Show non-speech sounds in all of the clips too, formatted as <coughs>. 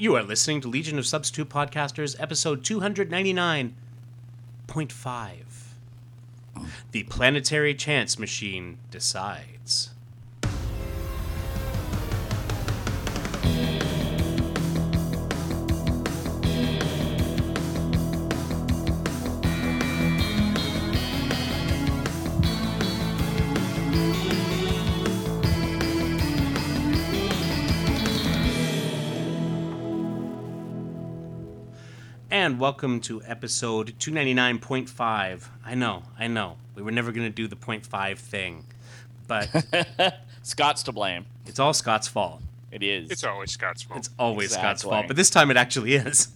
You are listening to Legion of Substitute Podcasters, episode 299.5. The Planetary Chance Machine decides. Welcome to episode 299.5. I know, I know. We were never going to do the 0.5 thing, but <laughs> Scott's to blame. it's all Scott's fault. It is. It's always Scott's fault. It's always Scott's fault, but this time it actually is.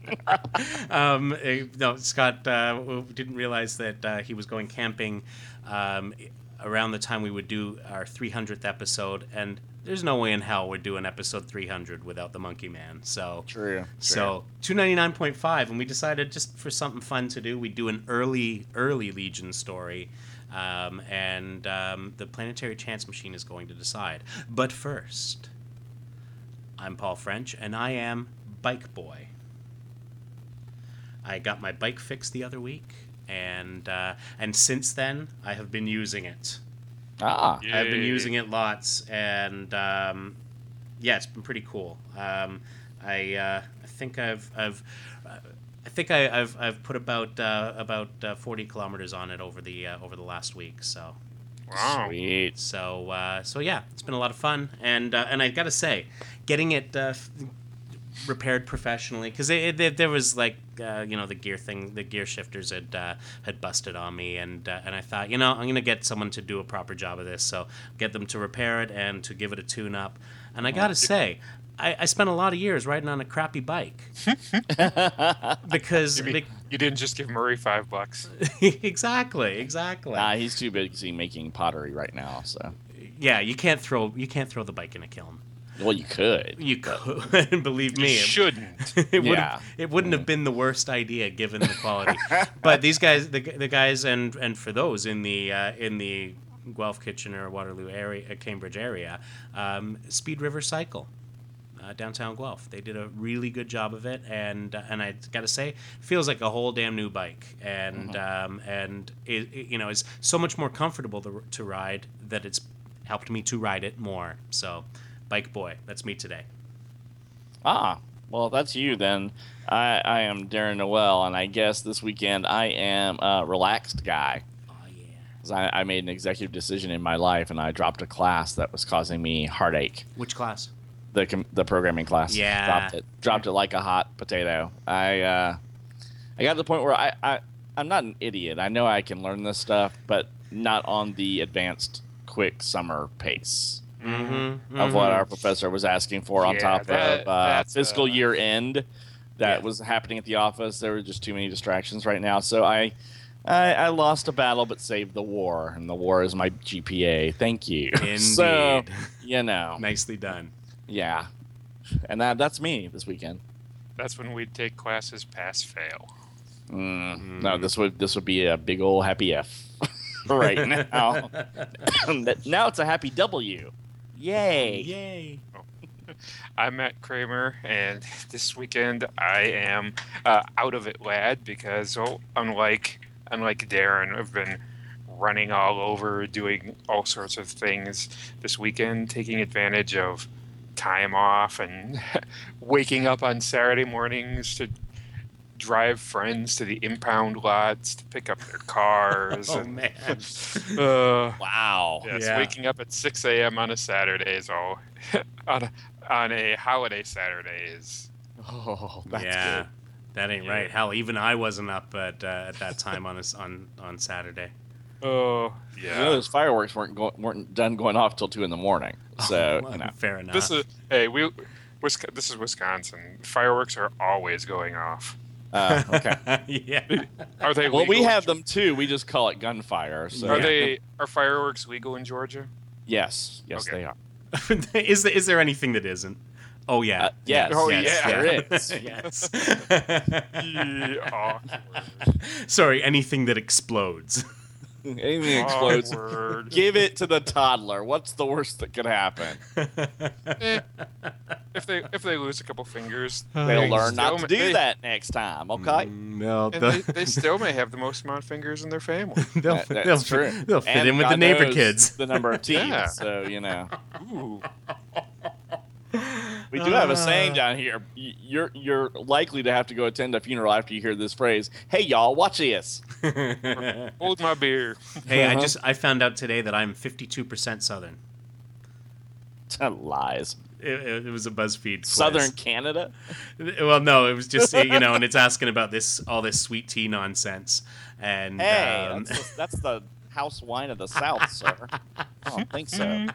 <laughs> um, eh, no, Scott uh, didn't realize that uh, he was going camping um, around the time we would do our 300th episode, and there's no way in hell we're doing episode 300 without the Monkey Man. So True. So 299.5, and we decided just for something fun to do, we'd do an early, early Legion story. Um, and um, the Planetary Chance Machine is going to decide. But first, I'm Paul French, and I am Bike Boy. I got my bike fixed the other week, and uh, and since then I have been using it. Ah. I've been using it lots, and um, yeah, it's been pretty cool. Um, I uh, I think I've I've uh, I think I, I've I've put about uh, about uh, forty kilometers on it over the uh, over the last week. So wow. Sweet. so uh, so yeah, it's been a lot of fun, and uh, and I've got to say, getting it. F- repaired professionally because it, it, there was like uh, you know the gear thing the gear shifters had uh, had busted on me and uh, and I thought you know I'm gonna get someone to do a proper job of this. So get them to repair it and to give it a tune up. And I gotta say I, I spent a lot of years riding on a crappy bike. <laughs> Because You, mean, you didn't just give Murray five bucks. <laughs> exactly exactly. Nah, he's too busy making pottery right now. So, yeah you can't throw you can't throw the bike in a kiln well, you could. you could <laughs> believe me <laughs> it- shouldn't. it would Yeah. it wouldn't have been the worst idea given the quality. <laughs> but these guys, the, the guys, and and for those in the uh, in the Guelph, Kitchener, Waterloo area, uh, Cambridge area, um, Speed River Cycle. Uh, downtown Guelph, they did a really good job of it, and uh, and I gotta say, feels like a whole damn new bike, and um, and it, it, you know is so much more comfortable to, to ride that it's helped me to ride it more. So, bike boy, that's me today. Ah, well, that's you then. I, I am Darren Noel, and I guess this weekend I am a relaxed guy. Oh yeah. I, I made an executive decision in my life, and I dropped a class that was causing me heartache. Which class? The com- the programming class. Yeah. Dropped it. Dropped it like a hot potato. I uh, I got to the point where I, I I'm not an idiot. I know I can learn this stuff, but not on the advanced quick summer pace Mm-hmm. of what our professor was asking for on Yeah, top that- of uh, fiscal uh, year end that Yeah. was happening at the office. There were just too many distractions right now, so I, I I lost a battle but saved the war, and the war is my GPA. Thank you. <laughs> so Indeed. you know, <laughs> Nicely done. yeah, and that that's me this weekend. That's when we'd take classes pass fail. Mm, No, this would this would be a big old happy F <laughs> right now. <coughs> now it's a happy W. Yay! Yay. <laughs> I'm Matt Kramer, and <laughs> this weekend I am uh, out of it, lad, because oh, unlike unlike Darren, I've been running all over, doing all sorts of things this weekend, taking advantage of time off and <laughs> waking up on Saturday mornings to drive friends to the impound lots to pick up their cars. <laughs> Oh and, man. <laughs> uh, Wow. Yes, Yeah. waking up at 6 a.m. on a Saturday is all <laughs> on a, on a holiday Saturday is Oh, that's yeah. good. That ain't Yeah. right. Hell, even I wasn't up at uh, at that time on a s on on Saturday. oh You yeah. know, those fireworks weren't go- weren't done going off till two in the morning. So Well, you know, fair enough. This is hey we. This is Wisconsin. Fireworks are always going off. Uh, okay. <laughs> yeah. Are they? well, we have them too. We just call it gunfire. So Are Yeah. they? Are fireworks legal in Georgia? Yes, yes, Okay. they are. <laughs> is there, is there anything that isn't? Oh yeah. Uh, yes, Oh, yes, yeah. there is. <laughs> yes. Yeah. Sorry, anything that explodes. Anything <laughs> explodes. Awkward. Give it to the toddler. What's the worst that could happen? <laughs> Eh, if they if they lose a couple fingers, <laughs> They'll they learn not still to may- do they- that next time. Okay. Mm, no, the- they, they still may have the most amount of fingers in their family. they'll, That- they'll, that's fit- true. they'll fit And in with the neighbor kids. The number of teams. Yeah. So you know. Ooh. We do have a Uh. saying down here. You're you're likely to have to go attend a funeral after you hear this phrase. Hey y'all, watch this. <laughs> Hold my beer. hey, I Uh-huh. just I found out today that I'm 52% Southern. Lies. It, it, it was a BuzzFeed quiz. Southern Canada. <laughs> Well, no, it was just you know, and it's asking about this all this sweet tea nonsense, and Hey, um, that's, the, that's the house wine of the <laughs> South, sir. I don't think so.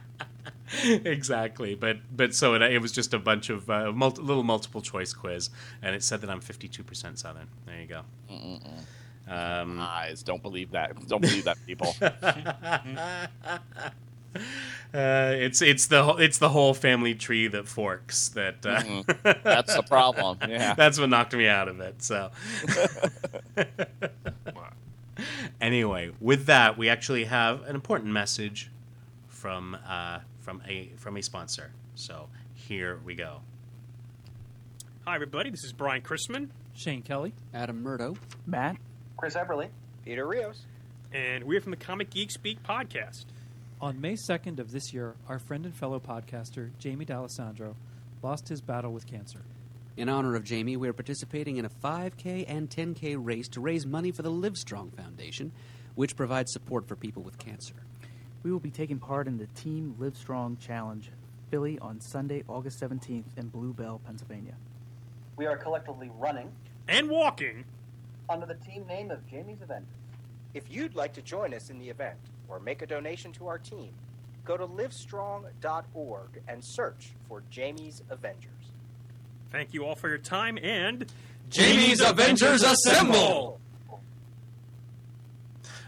<laughs> exactly. But but so it, it was just a bunch of uh, multi, little multiple choice quiz, and it said that I'm 52% Southern. There you go. Um, Lies. Don't believe that. Don't believe that, people. <laughs> uh, it's it's the whole- it's the whole family tree that forks. That uh, Mhm. That's the problem. Yeah. <laughs> that's what knocked me out of it. So. anyway, with that, we actually have an important message from uh, from a from a sponsor. So here we go. Hi, everybody. This is Brian Chrisman, Shane Kelly. Adam Murdough. Matt. Chris Eberly. Peter Rios. and we're from the Comic Geek Speak podcast. On May 2nd of this year, our friend and fellow podcaster, Jamie D'Alessandro, lost his battle with cancer. In honor of Jamie, we are participating in a 5K and 10K race to raise money for the Livestrong Foundation, which provides support for people with cancer. We will be taking part in the Team Livestrong Challenge, Philly, on Sunday, August 17th in Blue Bell, Pennsylvania. We are collectively running And walking. under the team name of Jamie's Avengers. If you'd like to join us in the event or make a donation to our team, go to livestrong.org and search for Jamie's Avengers. Thank you all for your time and Jamie's Avengers Assemble!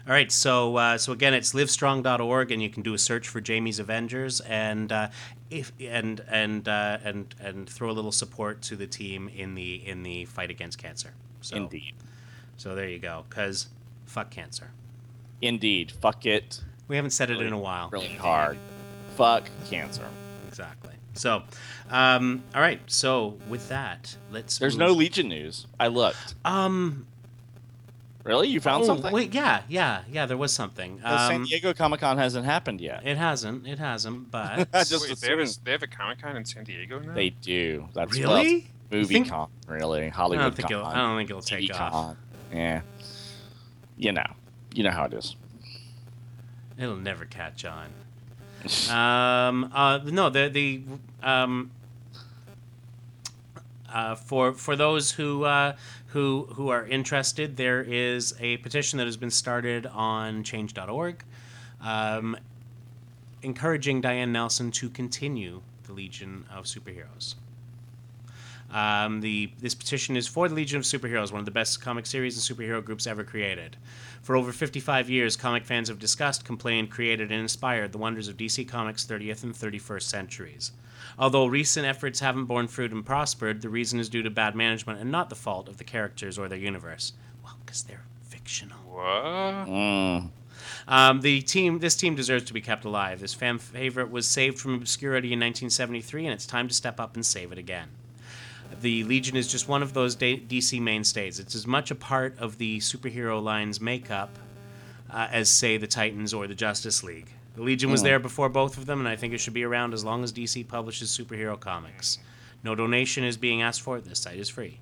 All right, so uh, so again, it's livestrong.org, and you can do a search for Jamie's Avengers, and uh, if and and uh, and and throw a little support to the team in the in the fight against cancer. So, Indeed. So there you go, because fuck cancer. Indeed. Fuck it. We haven't said it in a while. Really hard. Fuck cancer. Exactly. So, um, all right. So with that, let's. There's move- no Legion news. I looked. Um. Really? You found oh, something? Wait, yeah, yeah, yeah. There was something. The San Um, Diego Comic Con hasn't happened yet. it hasn't. It hasn't. But <laughs> just Wait, they have, a, they have a Comic Con in San Diego now. they do. That's really. well, movie think- con, really. I don't think con. it'll. I don't think it'll TV take off. con. Yeah. You know. You know how it is. It'll never catch on. <laughs> um, uh, no, the the um, uh, for for those who uh, who who are interested, there is a petition that has been started on Change.org, um, encouraging Diane Nelson to continue the Legion of Superheroes. Um, the this petition is for the Legion of Superheroes, one of the best comic series and superhero groups ever created. For over 55 years, comic fans have discussed, complained, created, and inspired the wonders of DC Comics' 30th and 31st centuries. Although recent efforts haven't borne fruit and prospered, the reason is due to bad management and not the fault of the characters or their universe. Well, because they're fictional. What? Mm. Um, the team, this team deserves to be kept alive. This fan favorite was saved from obscurity in 1973, and it's time to step up and save it again. The Legion is just one of those da- DC mainstays. It's as much a part of the superhero line's makeup uh, as, say, the Titans or the Justice League. The Legion was Hmm. there before both of them, and I think it should be around as long as DC publishes superhero comics. No donation is being asked for. This site is free,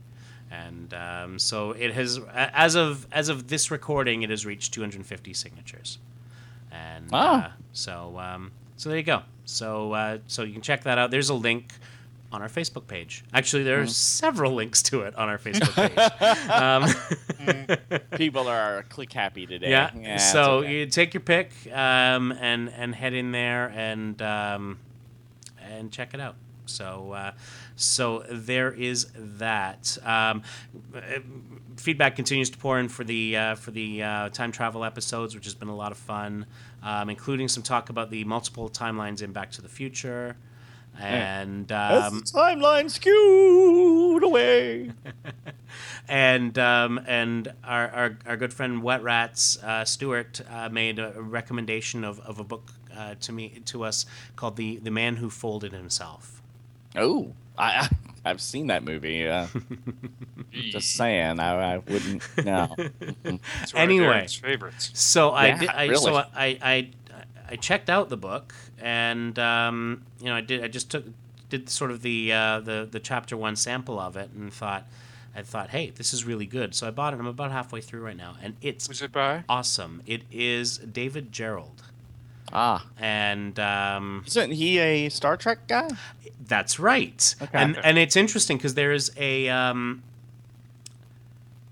and um, so it has. As of as of this recording, it has reached 250 signatures, and Wow. uh, so um, so there you go. So uh, so you can check that out. There's a link on our Facebook page. Actually, there are several links to it on our <laughs> Facebook page. um, <laughs> People are click happy today. yeah. it's so okay. you take your pick um, and and head in there and um, and check it out. So uh, so there is that. Um, uh, feedback continues to pour in for the uh, for the uh, time travel episodes, which has been a lot of fun, um, including some talk about the multiple timelines in Back to the Future. And As um, the timeline skewed away. <laughs> and um, and our, our our good friend Wet Rats uh, Stewart uh, made a recommendation of, of a book uh, to me to us called the the Man Who Folded Himself. Oh, I, I I've seen that movie. Uh, <laughs> just saying, I, I wouldn't. No. <laughs> It's one of Anyway. Favorites. So I, Yeah, did, I really. so I, I I checked out the book, and um, you know I did I just took did sort of the uh, the the chapter one sample of it, and thought I thought, hey, this is really good. So I bought it. I'm about halfway through right now, and it's Was it by? awesome. It is David Gerrold, ah, and um, isn't he a Star Trek guy? that's right. Okay. And and it's interesting because there is a um,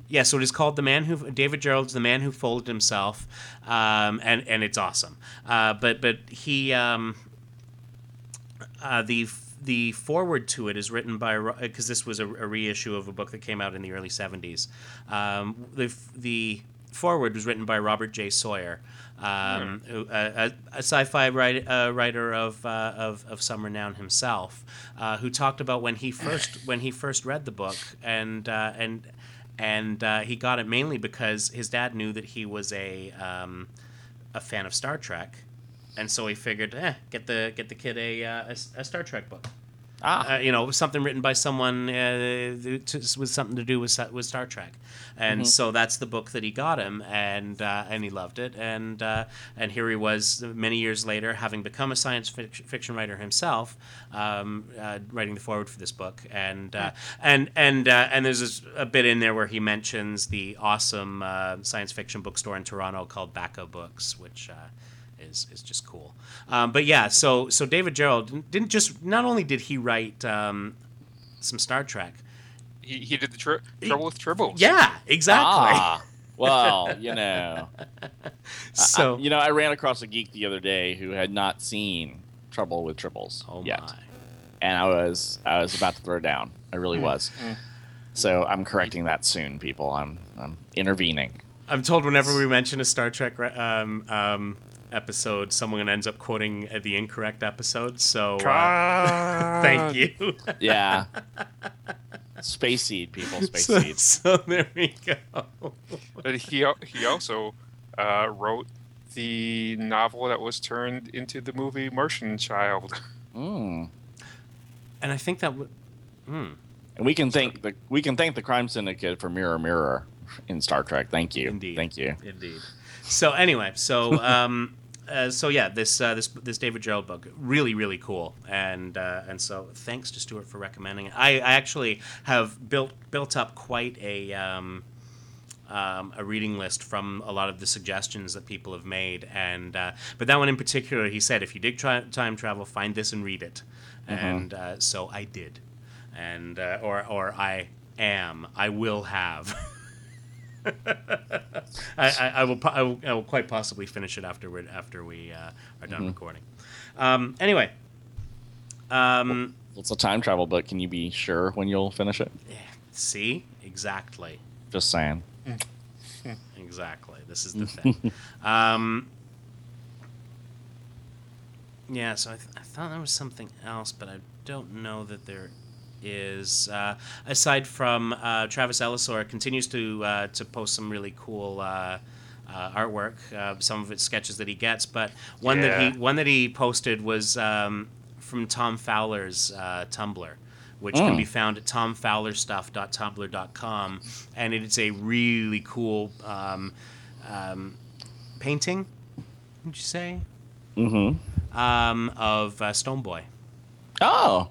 yeah, so it is called the man who David Gerrold's the man who folded himself, um, and and it's awesome. Uh, but but he um, uh, the the forward to it is written by because this was a, a reissue of a book that came out in the early '70s. Um, the the forward was written by Robert J. Sawyer, um, who, a, a, a sci-fi write, uh, writer of, uh, of of some renown himself, uh, who talked about when he first when he first read the book and uh, and and uh, he got it mainly because his dad knew that he was a um, a fan of Star Trek, and so he figured, eh, get the get the kid a uh, a, a Star Trek book. Ah, Uh, you know, something written by someone uh, to, with something to do with with Star Trek, and so that's the book that he got him, and uh, and he loved it, and uh, and here he was many years later, having become a science fiction writer himself, um, uh, writing the forward for this book, and uh, and and uh, and there's this, a bit in there where he mentions the awesome uh, science fiction bookstore in Toronto called Bakka Books, which. Is, is just cool, um, but yeah. So so David Gerrold didn't just not only did he write um, some Star Trek, He, he did the tri- Trouble with Tribbles. yeah, exactly. ah. Well, you <laughs> know, so I- you know, I ran across a geek the other day who had not seen Trouble with Tribbles oh yet, my, and I was I was about to throw down. I really was. So I'm correcting that soon, people. I'm I'm intervening. I'm told whenever we mention a Star Trek um, um, episode, someone ends up quoting uh, the incorrect episode. So uh, <laughs> thank you. Yeah. <laughs> Space Seed, people. Space so, Seed. so there we go. But he he also uh, wrote the novel that was turned into the movie Martian Child. Mm. And I think that would. Hmm. And we can thank the we can thank the Crime Syndicate for Mirror Mirror in Star Trek. Thank you. Indeed. Thank you. Indeed. So anyway, so <laughs> um, uh, so yeah, this uh, this this David Gerrold book really really cool, and uh, and so thanks to Stuart for recommending it. I, I actually have built built up quite a. Um, um, a reading list from a lot of the suggestions that people have made, and uh, but that one in particular, he said, if you dig tri- time travel, find this and read it, and uh, so I did, and uh, or or I am, I will have. <laughs> <laughs> I, I, I, will, I will. I will quite possibly finish it after we after we uh, are done recording. Um, anyway, um, It's a time travel book. Can you be sure when you'll finish it? see exactly, Just saying. exactly. This is the thing. <laughs> um, yeah. So I, th- I thought there was something else, but I don't know that there is. Uh, aside from uh, Travis Ellisor continues to uh, to post some really cool. Uh, uh, artwork, uh, some of it's sketches that he gets, but one that he one that he posted was um, from Tom Fowler's uh, Tumblr, which can Mm. be found at tomfowlerstuff.tumblr.com, and it is a really cool um, um, painting. Would you say Mm-hmm. um, of uh, Stoneboy? Oh,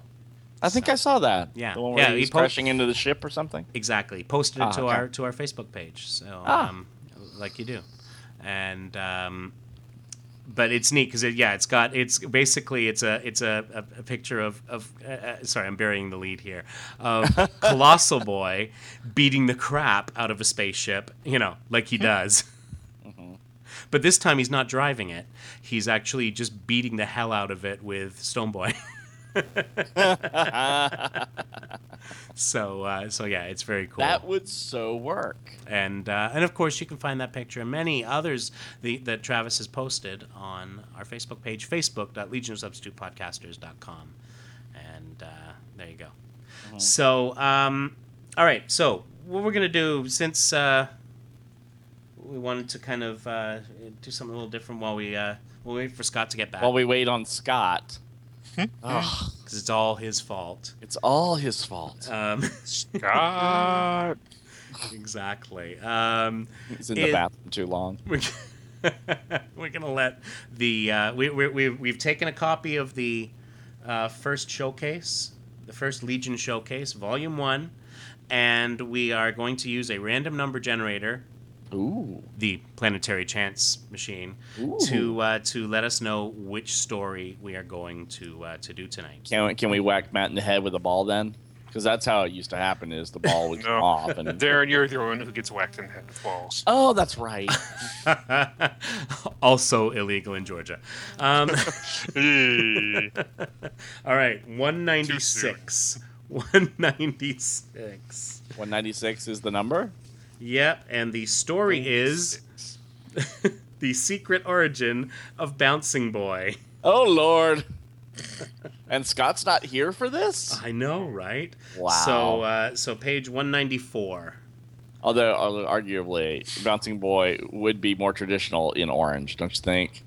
I think I saw that. Yeah. The one where Yeah, he he po- crashing into the ship or something. Exactly. Posted it Ah, to okay. our to our Facebook page. So Ah. um, like you do, and um, but it's neat because it, yeah, it's got it's basically it's a it's a, a, a picture of of uh, uh, sorry I'm burying the lead here of <laughs> Colossal Boy beating the crap out of a spaceship, you know, like he does. But this time he's not driving it. He's actually just beating the hell out of it with Stoneboy. <laughs> <laughs> so uh, so yeah, it's very cool. That would so work. and uh, and of course you can find that picture and many others the, that Travis has posted on our Facebook page, facebook.legionofsubstitutepodcasters.com, and uh, there you go. So um, all right, so what we're gonna do since uh, we wanted to kind of uh, do something a little different while we uh, we'll wait for Scott to get back. While we wait on Scott. Hmm? oh, because it's all his fault. it's all his fault. Um, <laughs> God. exactly. Um, He's in the it- bathroom too long. <laughs> we're, we're gonna let the uh, we, we, we we've taken a copy of the uh, first showcase, the first Legion showcase, Volume One, and we are going to use a random number generator, Ooh. the planetary chance machine, Ooh. to uh, to let us know which story we are going to uh, to do tonight. Can we, can we whack Matt in the head with a ball then? Because that's how it used to happen. Is the ball would <laughs> come No. off and <laughs> Darren, you're the one who gets whacked in the head with balls. oh, that's right. <laughs> also illegal in Georgia. Um, all right, one ninety six. One ninety six. One ninety six is the number. Yep, and the story is <laughs> the secret origin of Bouncing Boy. Oh Lord. and Scott's not here for this. I know, right? Wow. So, uh, so page one ninety four. Although, although arguably, Bouncing Boy would be more traditional in orange, don't you think?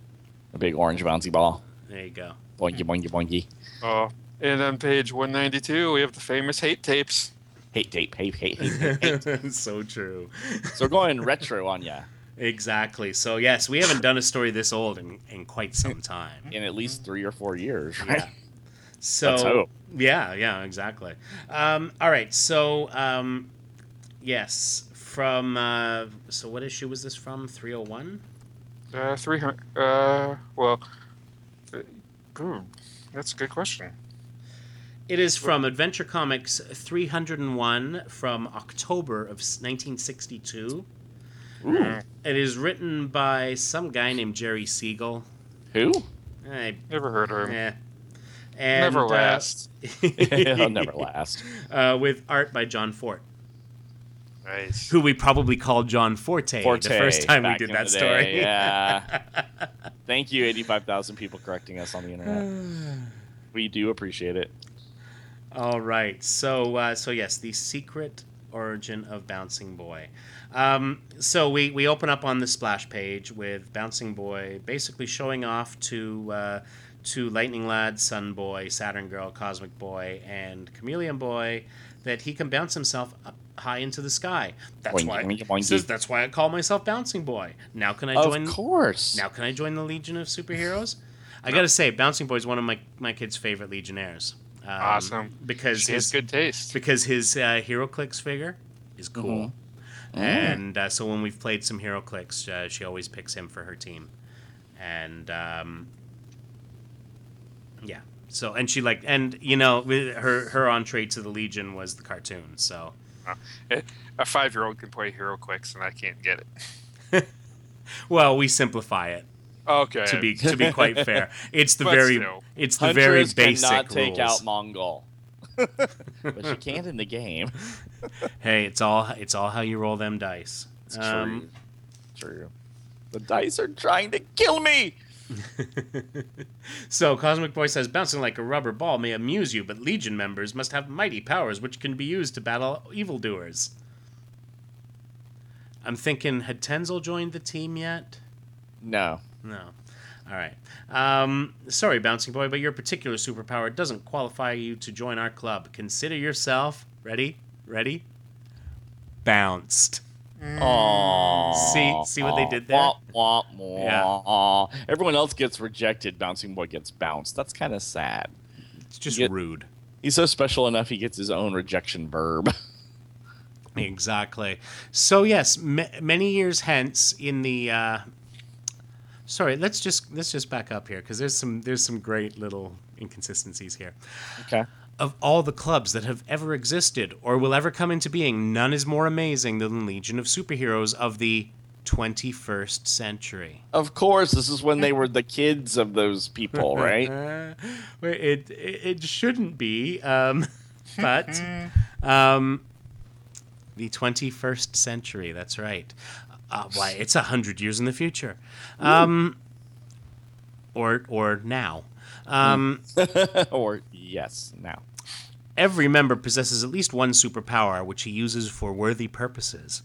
A big orange bouncy ball. There you go. Boinky, boinky, boinky. Oh, and on page 192, we have the famous hate tapes. Hate tape, hate, hate, hate, hate, hate. <laughs> so true. so we're going retro on ya Exactly. So yes, we haven't done a story this old in, in quite some time. in at least three or four years, right? Yeah. So Let's yeah, yeah, exactly. Um, all right. So um, yes, from uh, so what issue was this from? Three hundred one. Uh, 300. Uh, well, uh, ooh, that's a good question. It is from Adventure Comics 301 from October of 1962. Mm, It is written by some guy named Jerry Siegel. Who? I, Never heard of him. eh. And, Never uh, last. He'll <laughs> <laughs> never last. uh, with art by John Fort, Nice. who we probably called John Forte, Forte, the first time we did that the story. day, yeah. <laughs> Thank you, 85,000 people correcting us on the internet. <sighs> we do appreciate it. All right. So, uh, so yes, the secret origin of Bouncing Boy. Um, so we we open up on the splash page with Bouncing Boy basically showing off to uh, to Lightning Lad, Sun Boy, Saturn Girl, Cosmic Boy, and Chameleon Boy that he can bounce himself up high into the sky. That's why boinky. says that's why I call myself Bouncing Boy. Now can I Of join? course. Now can I join the Legion of Superheroes? <laughs> I gotta say, Bouncing Boy is one of my my kids' favorite Legionnaires. Um, Awesome. Because She has his good taste. because his uh, HeroClix figure is cool, Mhm. and uh, so when we've played some HeroClix, uh, she always picks him for her team, and um, yeah. So and she like and you know with her her entree to the Legion was the cartoon. So A five year old can play HeroClix, and I can't get it. <laughs> well we simplify it Okay. to be to be quite fair. <laughs> It's the But very still. it's the very Huntress basic cannot take rules. out Mongul. <laughs> but you can't in the game. <laughs> Hey, it's all it's all how you roll them dice. It's Um, true. True. The dice are trying to kill me. so Cosmic Boy says bouncing like a rubber ball may amuse you, but Legion members must have mighty powers which can be used to battle evildoers. I'm thinking, had Tenzil joined the team yet? No. No. All right. Um, sorry, Bouncing Boy, but your particular superpower doesn't qualify you to join our club. Consider yourself ready, ready, bounced. Aww. See- see what they did there? Wah, wah, wah. Everyone else gets rejected. Bouncing Boy gets bounced. That's kind of sad. It's just rude. He's so special enough he gets his own rejection verb. <laughs> Exactly. So yes, m- many years hence, in the uh, sorry, let's just let's just back up here because there's some there's some great little inconsistencies here. okay. Of all the clubs that have ever existed or will ever come into being, none is more amazing than Legion of Superheroes of the 21st century. Of course, this is when they were the kids of those people, <laughs> right? It, it it shouldn't be, um, <laughs> but <laughs> um, the 21st century. That's right. Uh, why it's a hundred years in the future, um, or or now. Um, <laughs> or yes, now. Every member possesses at least one superpower, which he uses for worthy purposes.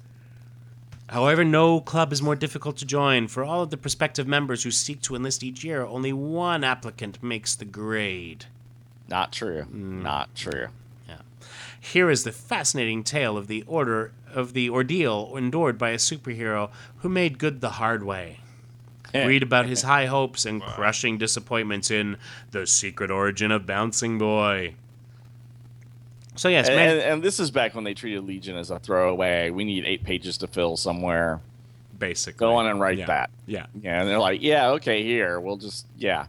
However, no club is more difficult to join. For all of the prospective members who seek to enlist each year, only one applicant makes the grade. Not true. Not true. Yeah. Here is the fascinating tale of the order of the ordeal endured by a superhero who made good the hard way. Read about his high hopes and crushing disappointments in The Secret Origin of Bouncing Boy. So yes, and, man, and, and this is back when they treated Legion as a throwaway. We need eight pages to fill somewhere. basically. Go on and write Yeah. that. Yeah. Yeah, and they're like, yeah, okay, here. We'll just, yeah.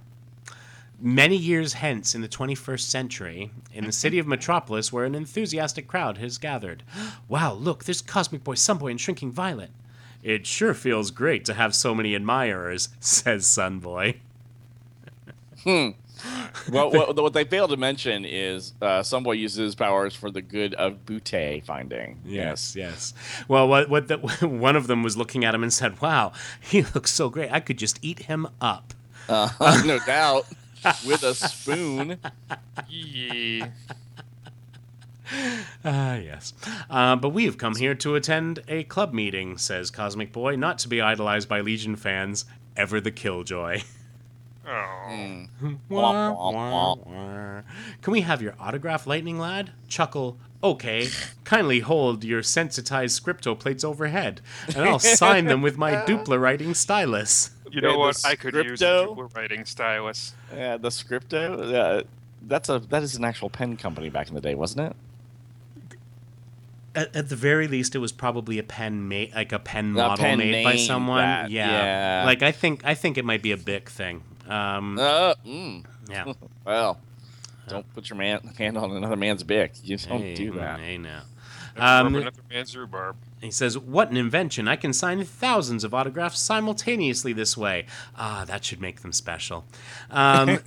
Many years hence, in the 21st century, in the city of Metropolis, where an enthusiastic crowd has gathered. <gasps> Wow, look, there's Cosmic Boy, Sunboy, and Shrinking Violet. It sure feels great to have so many admirers, <laughs> says Sunboy. Hmm. well, what, what they fail to mention is uh, Sunboy uses his powers for the good of Butte finding. Yes, yes. Well, what, what the, <laughs> one of them was looking at him and said, Wow, he <laughs> looks so great. I could just eat him up. Uh, no doubt. With a spoon. Yeah. Ah, yes. Uh, but we have come here to attend a club meeting, says Cosmic Boy, not to be idolized by Legion fans, ever the Killjoy. <laughs> Oh. Mm. Wah, Wah, wah, wah, wah. Can we have your autograph, Lightning Lad? Chuckle. Okay. Kindly hold your sensitized scripto plates overhead, and I'll sign them with my <laughs> Dupla writing stylus. You know what? I could use a scripto. Writing stylus. Yeah, the Scripto. Uh, that's a that is an actual pen company back in the day, wasn't it? At, at the very least, it was probably a pen made, like a pen A model pen made by named someone. that, Yeah. yeah. Like I think, I think it might be a Bic thing. Um, Uh, mm. yeah. <laughs> Well, don't put your man hand on another man's bick. You don't Hey, do that. Hey, now. Um, another man's rhubarb. He says, What an invention! I can sign thousands of autographs simultaneously this way. Ah, that should make them special. Um,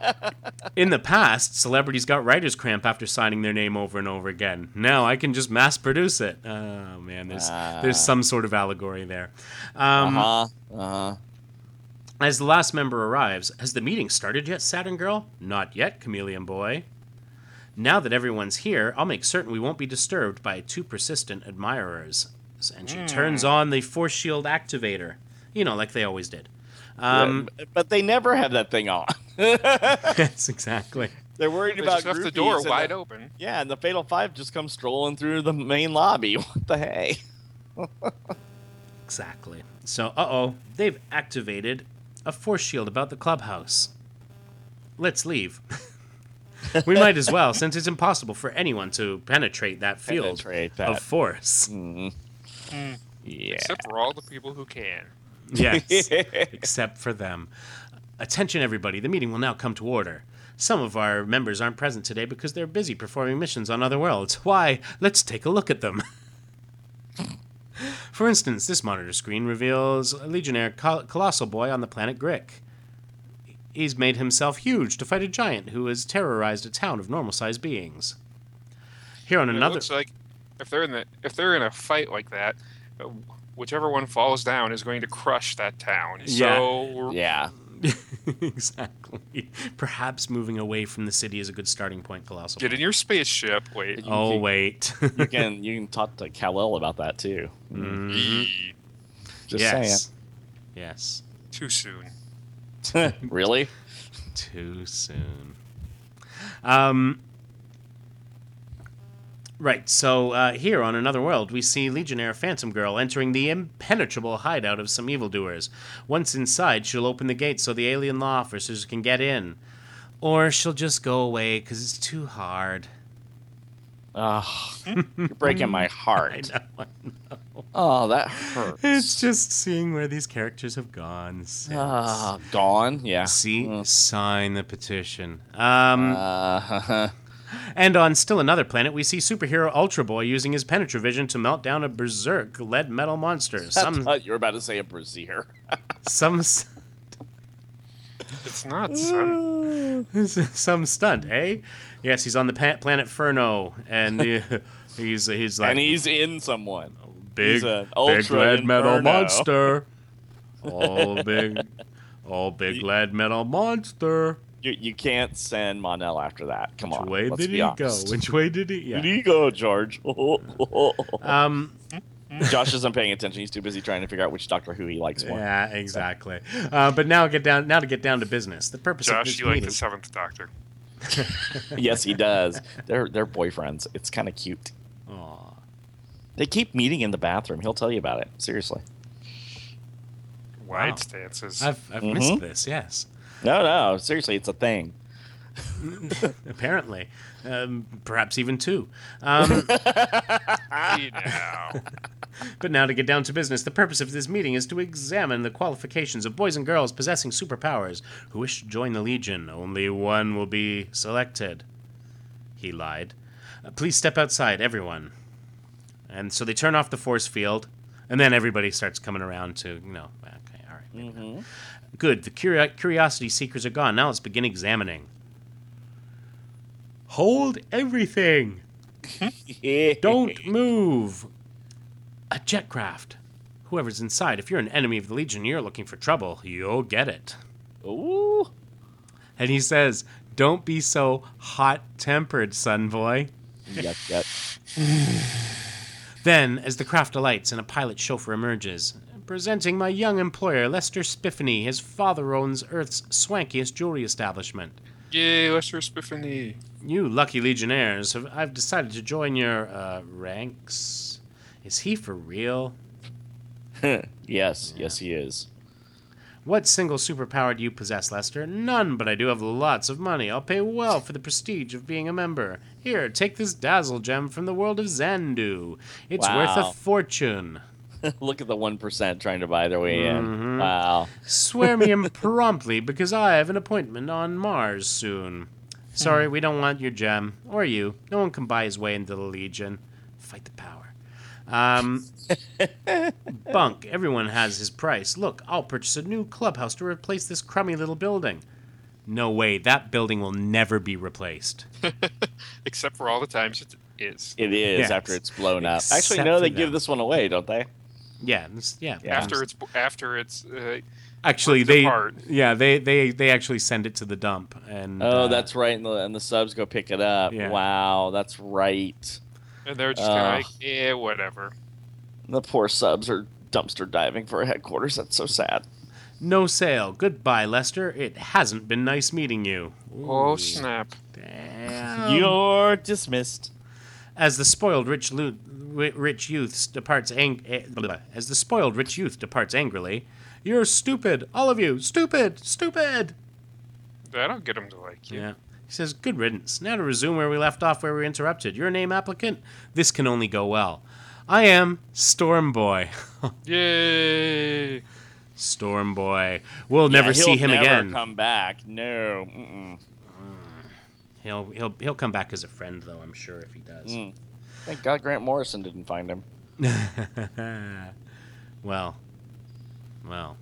<laughs> in the past, celebrities got writer's cramp after signing their name over and over again. Now I can just mass produce it. Oh, man, there's, there's some sort of allegory there. Um, Uh huh. Uh huh. As the last member arrives, has the meeting started yet, Saturn Girl? Not yet, Chameleon Boy. Now that everyone's here, I'll make certain we won't be disturbed by two persistent admirers. And she turns on the force shield activator. You know, like they always did. Um, but they never have that thing on. yes, <laughs> <laughs> exactly. They're worried They about just left the door wide the- open. Yeah, and the Fatal Five just come strolling through the main lobby. <laughs> What the hey? Exactly. So, uh oh, they've activated a force shield about the clubhouse. Let's leave. We might as well, since it's impossible for anyone to penetrate that field Penetrate of that. force. Mm. Yeah. Except for all the people who can. Yes, <laughs> except for them. Attention, everybody. The meeting will now come to order. Some of our members aren't present today because they're busy performing missions on other worlds. Why? Let's take a look at them. <laughs> For instance, this monitor screen reveals a Legionnaire Col- Colossal Boy on the planet Grick. He's made himself huge to fight a giant who has terrorized a town of normal-sized beings. Here on And another, It looks like if they're in the if they're in a fight like that, uh, whichever one falls down is going to crush that town. So Yeah. <laughs> exactly. Perhaps moving away from the city is a good starting point, Colossal. get in your spaceship. Wait. Oh wait. You <laughs> can you can talk to Kal-El about that too. Yee. Just yes. Yes. Too soon. <laughs> really? Too soon. Um. Right, so uh, here on Another World, we see Legionnaire Phantom Girl entering the impenetrable hideout of some evildoers. Once inside, she'll open the gate so the alien law officers can get in. Or she'll just go away because it's too hard. Oh, you're breaking my <laughs> I heart. know, I know. <laughs> Oh, that hurts. It's just seeing where these characters have gone. since. Ah, gone. Yeah. See, Mm. sign the petition. Um, Uh, and on still another planet, we see superhero Ultra Boy using his Penetravision to melt down a berserk lead metal monster. <laughs> I Some, thought you were about to say a brazier. <laughs> some, s- It's not son. some stunt, eh? Yes, he's on the pa- planet Furno, and uh, he's he's like and he's in someone. Big, he's big ultra lead metal monster. <laughs> All big, all big lead metal monster. You, you can't send Mon-El after that. Come Which on. way let's did be he honest. go? Which way did he? Yeah. did he go, George? <laughs> Um, Josh isn't paying attention. He's too busy trying to figure out which Doctor Who he likes more. yeah, exactly. Uh, but now get down. Now to get down to business. The purpose of Josh, this you like meeting. the Seventh Doctor? <laughs> yes, he does. They're they're boyfriends. It's kind of cute. Aw. They keep meeting in the bathroom. He'll tell you about it. Seriously. Wide Wow. stances. I've I've Mhm. missed this. Yes. No, no. Seriously, it's a thing. <laughs> Apparently, um, perhaps even two. Um, <laughs> Hey, now. <laughs> but now to get down to business. The purpose of this meeting is to examine the qualifications of boys and girls possessing superpowers who wish to join the Legion. Only one will be selected. He lied. Uh, please step outside, everyone. And so they turn off the force field, and then everybody starts coming around to, you know, okay, all right. Mm-hmm. Good. The curio- curiosity seekers are gone. Now let's begin examining. Hold everything. <laughs> Don't move. A jet craft. Whoever's inside, if you're an enemy of the Legion, you're looking for trouble, you'll get it. Ooh. And he says, Don't be so hot tempered, Sun Boy. Yep, yep. <sighs> <laughs> Then, as the craft alights and a pilot chauffeur emerges, presenting my young employer, Lester Spiffany, his father owns Earth's swankiest jewelry establishment. Yay, Lester Spiffany. You lucky legionnaires, have, I've decided to join your uh, ranks. Is he for real? <laughs> yes, yes, he is. What single superpower do you possess, Lester? None, but I do have lots of money. I'll pay well for the prestige of being a member. Here, take this dazzle gem from the world of Zandu. It's worth a fortune. <laughs> Look at the one percent trying to buy their way in. Mhm. Wow. Swear me in <laughs> promptly, because I have an appointment on Mars soon. Sorry, we don't want your gem. Or you. No one can buy his way into the Legion. Fight the power. Um, <laughs> bunk. Everyone has his price. Look, I'll purchase a new clubhouse to replace this crummy little building. No way. That building will never be replaced. <laughs> Except for all the times it is. It is Yes. after it's blown up. Except Actually, no, for they them. give this one away, don't they? Yeah, this- yeah. Yeah. After it's after it's uh, actually they apart. yeah they they they actually send it to the dump and Oh, uh, that's right. And the, and the subs go pick it up. Yeah. Wow, that's right. and they're just Ugh. kind of like, yeah, whatever. The poor subs are dumpster diving for a headquarters. That's so sad. no sale. Goodbye, Lester. It hasn't been nice meeting you. Oh snap! damn. You're dismissed. As the spoiled rich lo- rich youth departs ang- eh, blah, blah. as the spoiled rich youth departs angrily, you're stupid, all of you, stupid, stupid. That'll get them to like you. Yeah. He says, "Good riddance. Now to resume where we left off, where we interrupted. Your name, applicant. This can only go well. I am Storm Boy. <laughs> Yay! Storm Boy. We'll never Yeah, see he'll him never again. Come back? No. Mm-mm. He'll he'll he'll come back as a friend, though. I'm sure if he does. Mm. Thank God Grant Morrison didn't find him. <laughs> well, well,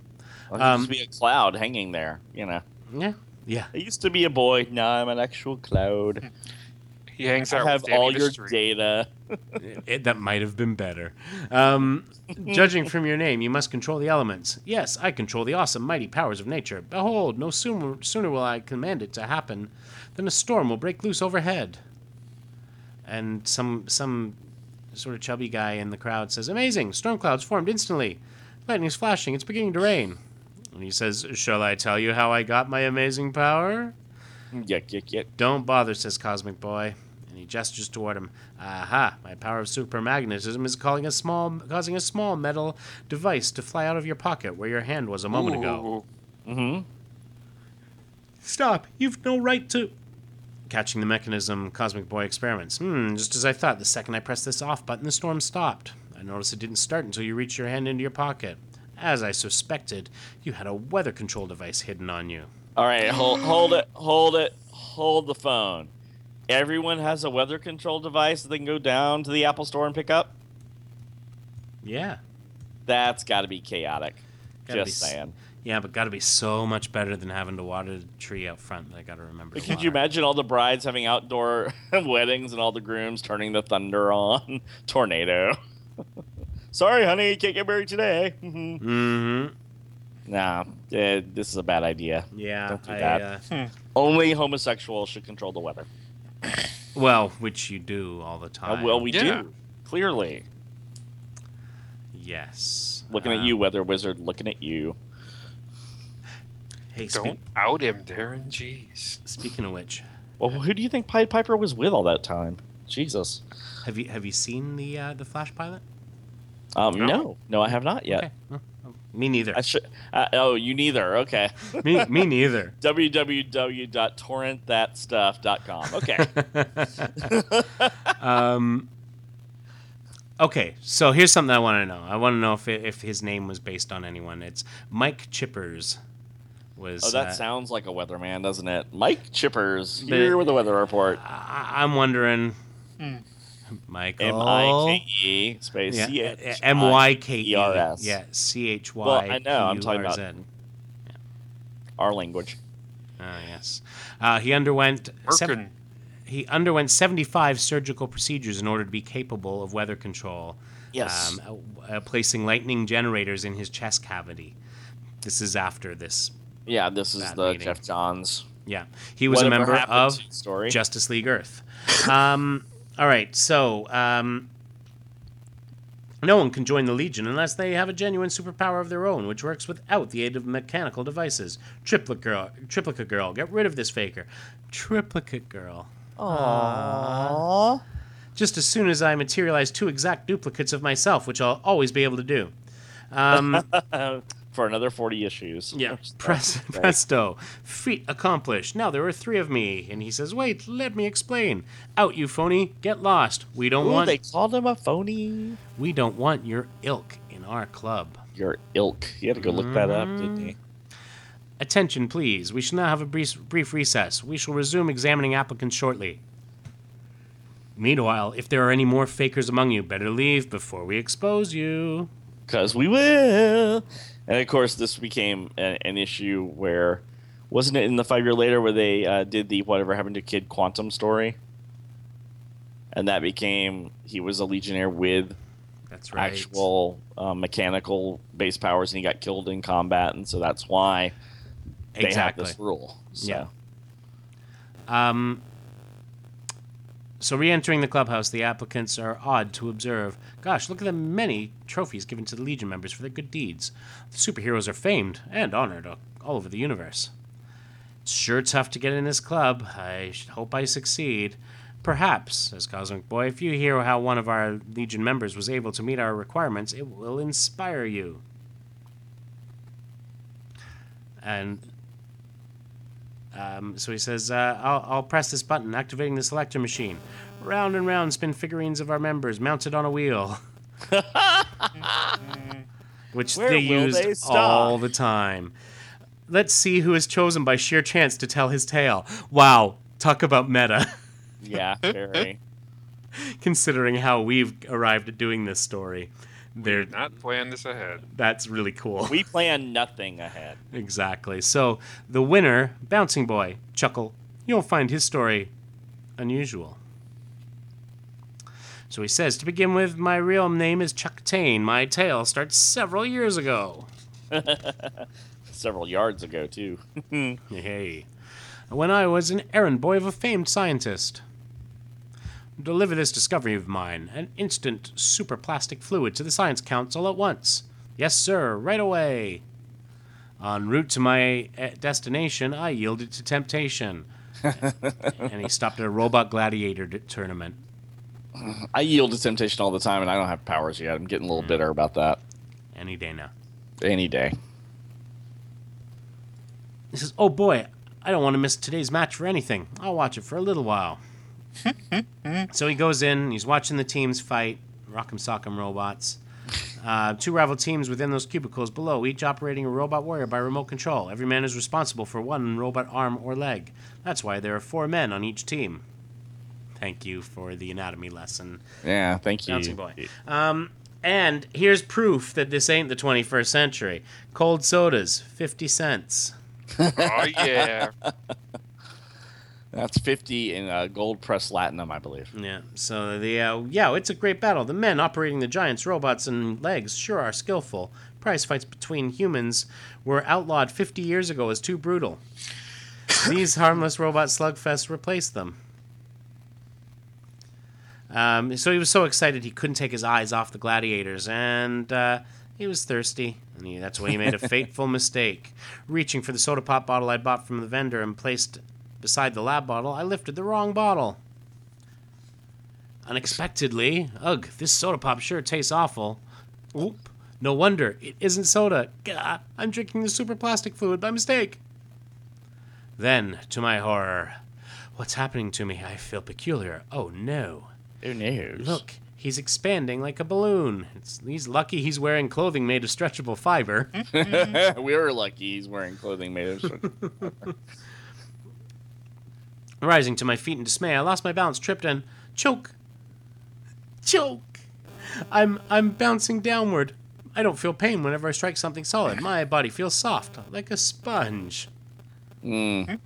Well, Um, just be a cloud hanging there. You know. yeah, yeah. I used to be a boy. Now I'm an actual cloud. He hangs out I have with all your Street. data. <laughs> It, that might have been better. Um, judging from your name, you must control the elements. Yes, I control the awesome, mighty powers of nature. Behold, no sooner, sooner will I command it to happen than a storm will break loose overhead. And some some sort of chubby guy in the crowd says, "Amazing! Storm clouds formed instantly. Lightning's flashing. It's beginning to rain." And he says, "Shall I tell you how I got my amazing power?" Yuck, yuck, yuck. Don't bother, says Cosmic Boy. And he gestures toward him. Aha, my power of supermagnetism is calling a small, causing a small metal device to fly out of your pocket where your hand was a moment ago. Mm-hmm. Stop! You've no right to. Catching the mechanism, Cosmic Boy experiments. Hmm, just as I thought, the second I pressed this off button, the storm stopped. I noticed it didn't start until you reached your hand into your pocket. As I suspected, you had a weather control device hidden on you. All right, hold, hold it, hold it, hold the phone. Everyone has a weather control device that they can go down to the Apple Store and pick up. Yeah. That's got to be chaotic. Gotta Just s- saying. Yeah, but gotta be so much better than having to water the tree out front that I gotta remember. Could you imagine all the brides having outdoor <laughs> weddings and all the grooms turning the thunder on? <laughs> Tornado. <laughs> Sorry, honey, can't get married today. Mhm. Mm-hmm. nah, eh, this is a bad idea. Yeah, Don't do I, that. Uh, Only homosexuals should control the weather. Well, which you do all the Uh, time. well, we Yeah. do clearly. yes. Looking at Um, you, weather wizard. Looking at you. Hey, Don't spe- out him, Darren. Jeez. speaking of which, Well, who do you think Pied Piper was with all that time? Jesus. have you have you seen the uh, the Flash pilot? Um, No. no, no, I have not yet. Okay. Me neither. I should. Uh, oh, you neither. Okay. me, me neither. <laughs> www.torrentthatstuff.com. Okay. <laughs> um, okay, so here's something I want to know. I want to know if it, if his name was based on anyone. It's Mike Chippers. Was oh, that uh, sounds like a weatherman, doesn't it? Mike Chippers here with the weather report. I, I'm wondering, Hmm. Michael. M I K E space Yeah, C H M Y K E. R S. Yeah, C H Y. Well, I know, I'm talking about- Q U R Z. Our language. Ah, yes. Uh, he underwent seven, he underwent 75 surgical procedures in order to be capable of weather control. Yes. Um, uh, uh, placing lightning generators in his chest cavity. This is after this. Yeah, this is the meeting. Geoff Johns. Yeah, he was a member of story. Justice League Earth. Um, all right, so um, no one can join the Legion unless they have a genuine superpower of their own, which works without the aid of mechanical devices. Triplicate girl, triplicate girl, get rid of this faker. Triplicate girl. Aww. Just as soon as I materialize two exact duplicates of myself, which I'll always be able to do. Um, <laughs> For another 40 issues. Yeah. <laughs> That's Press, great. presto. Feat accomplished. Now there are three of me. And he says, Wait, let me explain. Out, you phony. Get lost. We don't Ooh, want they called him a phony. we don't want your ilk in our club. Your ilk. You had to go look that up, didn't Mm-hmm. you? Attention, please. We shall now have a brief, brief recess. We shall resume examining applicants shortly. Meanwhile, if there are any more fakers among you, better leave before we expose you. Because we will. And of course, this became a, an issue where. Wasn't it in the five year later where they uh, did the whatever happened to Kid Quantum story? And that became. He was a Legionnaire with That's right. actual uh, mechanical base powers and he got killed in combat. And so that's why they exactly. have this rule. So. Yeah. Um, so, re entering the clubhouse, the applicants are odd to observe. Gosh, look at the many trophies given to the Legion members for their good deeds. The superheroes are famed and honored all over the universe. It's sure tough to get in this club. I hope I succeed. Perhaps, says Cosmic Boy, if you hear how one of our Legion members was able to meet our requirements, it will inspire you. And um, so he says, uh, I'll, I'll press this button, activating the selector machine. Round and round spin figurines of our members mounted on a wheel. <laughs> Which Where they will use they all the time. Let's see who is chosen by sheer chance to tell his tale. Wow, talk about meta. <laughs> Yeah, very. Considering how we've arrived at doing this story. They're, Not plan this ahead. that's really cool. we <laughs> plan nothing ahead. Exactly. So the winner, Bouncing Boy, chuckle. You'll find his story unusual. So he says, to begin with, my real name is Chuck Taine. My tale starts several years ago. <laughs> Several yards ago, too. <laughs> Hey. When I was an errand boy of a famed scientist. Deliver this discovery of mine, an instant superplastic fluid, to the Science Council at once. Yes, sir, right away. En route to my uh, destination, I yielded to temptation. <laughs> and he stopped at a robot gladiator tournament. I yield to temptation all the time, and I don't have powers yet. I'm getting a little Hmm. bitter about that. Any day now. Any day. He says, Oh boy, I don't want to miss today's match for anything. I'll watch it for a little while. So he goes in, he's watching the teams fight, Rock'em Sock'em robots. Uh, two rival teams within those cubicles below, each operating a robot warrior by remote control. Every man is responsible for one robot arm or leg. That's why there are four men on each team. Thank you for the anatomy lesson. Yeah, thank you. Bouncing boy. Um, and here's proof that this ain't the 21st century. Cold sodas, 50 cents. <laughs> Oh yeah. That's 50 in uh, gold press latinum, I believe. Yeah. So the uh, yeah, it's a great battle. The men operating the giants, robots, and legs sure are skillful. Prize fights between humans were outlawed 50 years ago as too brutal. <laughs> These harmless robot slugfests replaced them. Um, so he was so excited he couldn't take his eyes off the gladiators, and uh, he was thirsty. And he, that's why he made a <laughs> fateful mistake. Reaching for the soda pop bottle I'd bought from the vendor and placed beside the lab bottle, I lifted the wrong bottle. Unexpectedly, ugh, this soda pop sure tastes awful. Oop, no wonder, it isn't soda. Gah, I'm drinking the super plastic fluid by mistake. Then, to my horror, what's happening to me? I feel peculiar. Oh no. Who knows? Look, he's expanding like a balloon. It's, he's lucky he's wearing clothing made of stretchable fiber. <laughs> We're lucky he's wearing clothing made of. <laughs> Rising to my feet in dismay, I lost my balance, tripped, and choke. Choke. I'm I'm bouncing downward. I don't feel pain whenever I strike something solid. My body feels soft, like a sponge. Mm.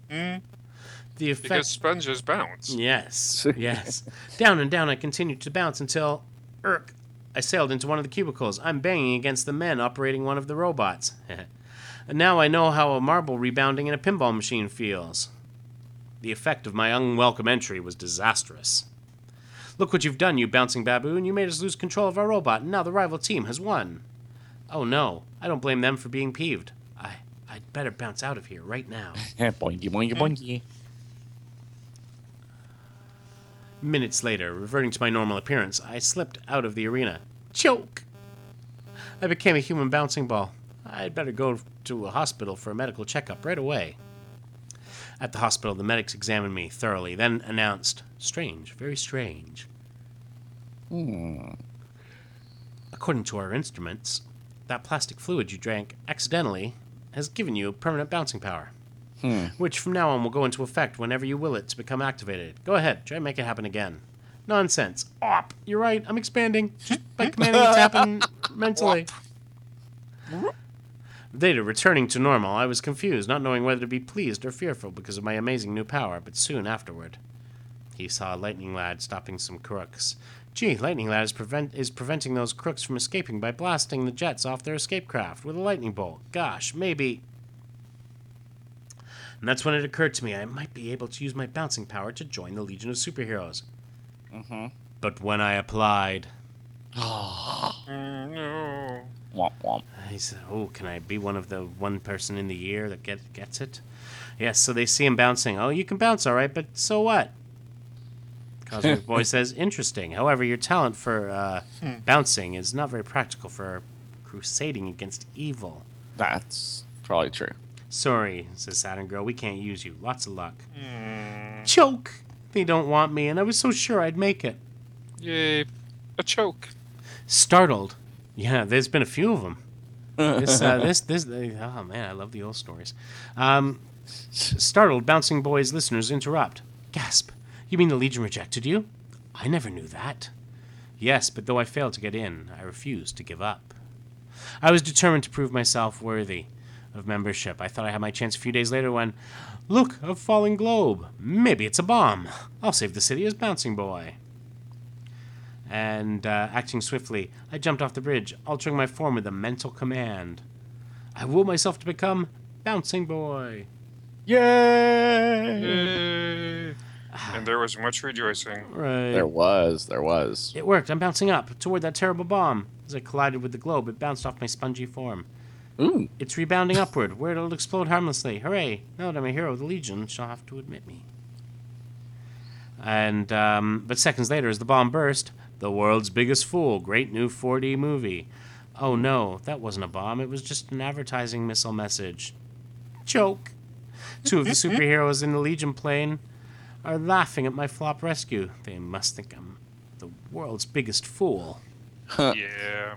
The effect. Because sponges bounce. Yes, <laughs> yes. down and down I continued to bounce until, irk, I sailed into one of the cubicles. I'm banging against the men operating one of the robots. and <laughs> now I know how a marble rebounding in a pinball machine feels. The effect of my unwelcome entry was disastrous. Look what you've done, you bouncing baboon. You made us lose control of our robot, and now the rival team has won. Oh no, I don't blame them for being peeved. I, I'd better bounce out of here right now. <laughs> boingy boingy boingy. Minutes later, reverting to my normal appearance, I slipped out of the arena. Choke! I became a human bouncing ball. I'd better go to a hospital for a medical checkup right away. At the hospital, the medics examined me thoroughly, then announced, Strange, very strange. Hmm. According to our instruments, that plastic fluid you drank accidentally has given you permanent bouncing power. Hmm. Which from now on will go into effect whenever you will it to become activated. Go ahead, try and make it happen again. Nonsense. Op! You're right, I'm expanding. Just by commanding it to happen mentally. Later, returning to normal, I was confused, not knowing whether to be pleased or fearful because of my amazing new power, but soon afterward. He saw Lightning Lad stopping some crooks. Gee, Lightning Lad is, prevent- is preventing those crooks from escaping by blasting the jets off their escape craft with a lightning bolt. Gosh, maybe. And that's when it occurred to me I might be able to use my bouncing power to join the Legion of Superheroes. Mm-hmm. But when I applied, no. Womp womp. he said, "Oh, can I be one of the one person in the year that get gets it?" Yes. So they see him bouncing. Oh, you can bounce, all right, but so what? Cosmic <laughs> Boy says, "Interesting. However, your talent for uh, bouncing is not very practical for crusading against evil." That's probably true. Sorry, says Saturn Girl. We can't use you. Lots of luck. Choke. They don't want me, and I was so sure I'd make it. Yay. A choke. Startled. Yeah, there's been a few of them. This, uh, <laughs> this, this. Oh man, I love the old stories. Um, startled, bouncing boys listeners interrupt. Gasp! You mean the Legion rejected you? I never knew that. Yes, but though I failed to get in, I refused to give up. I was determined to prove myself worthy of membership. I thought I had my chance a few days later when, look, a falling globe. Maybe it's a bomb. I'll save the city as bouncing boy and uh, acting swiftly, I jumped off the bridge, altering my form with a mental command. I will myself to become Bouncing Boy. Yay! Yay. And there was much rejoicing. Right. There was, there was. It worked. I'm bouncing up toward that terrible bomb. As I collided with the globe, it bounced off my spongy form. Ooh. It's rebounding upward, where it'll explode harmlessly. Hooray! Now that I'm a hero of the Legion, she'll have to admit me. And, um, but seconds later, as the bomb burst, the world's biggest fool, great new 4D movie. Oh no, that wasn't a bomb, it was just an advertising missile message. Joke! Two of the <laughs> superheroes in the Legion plane are laughing at my flop rescue. They must think I'm the world's biggest fool. Yeah.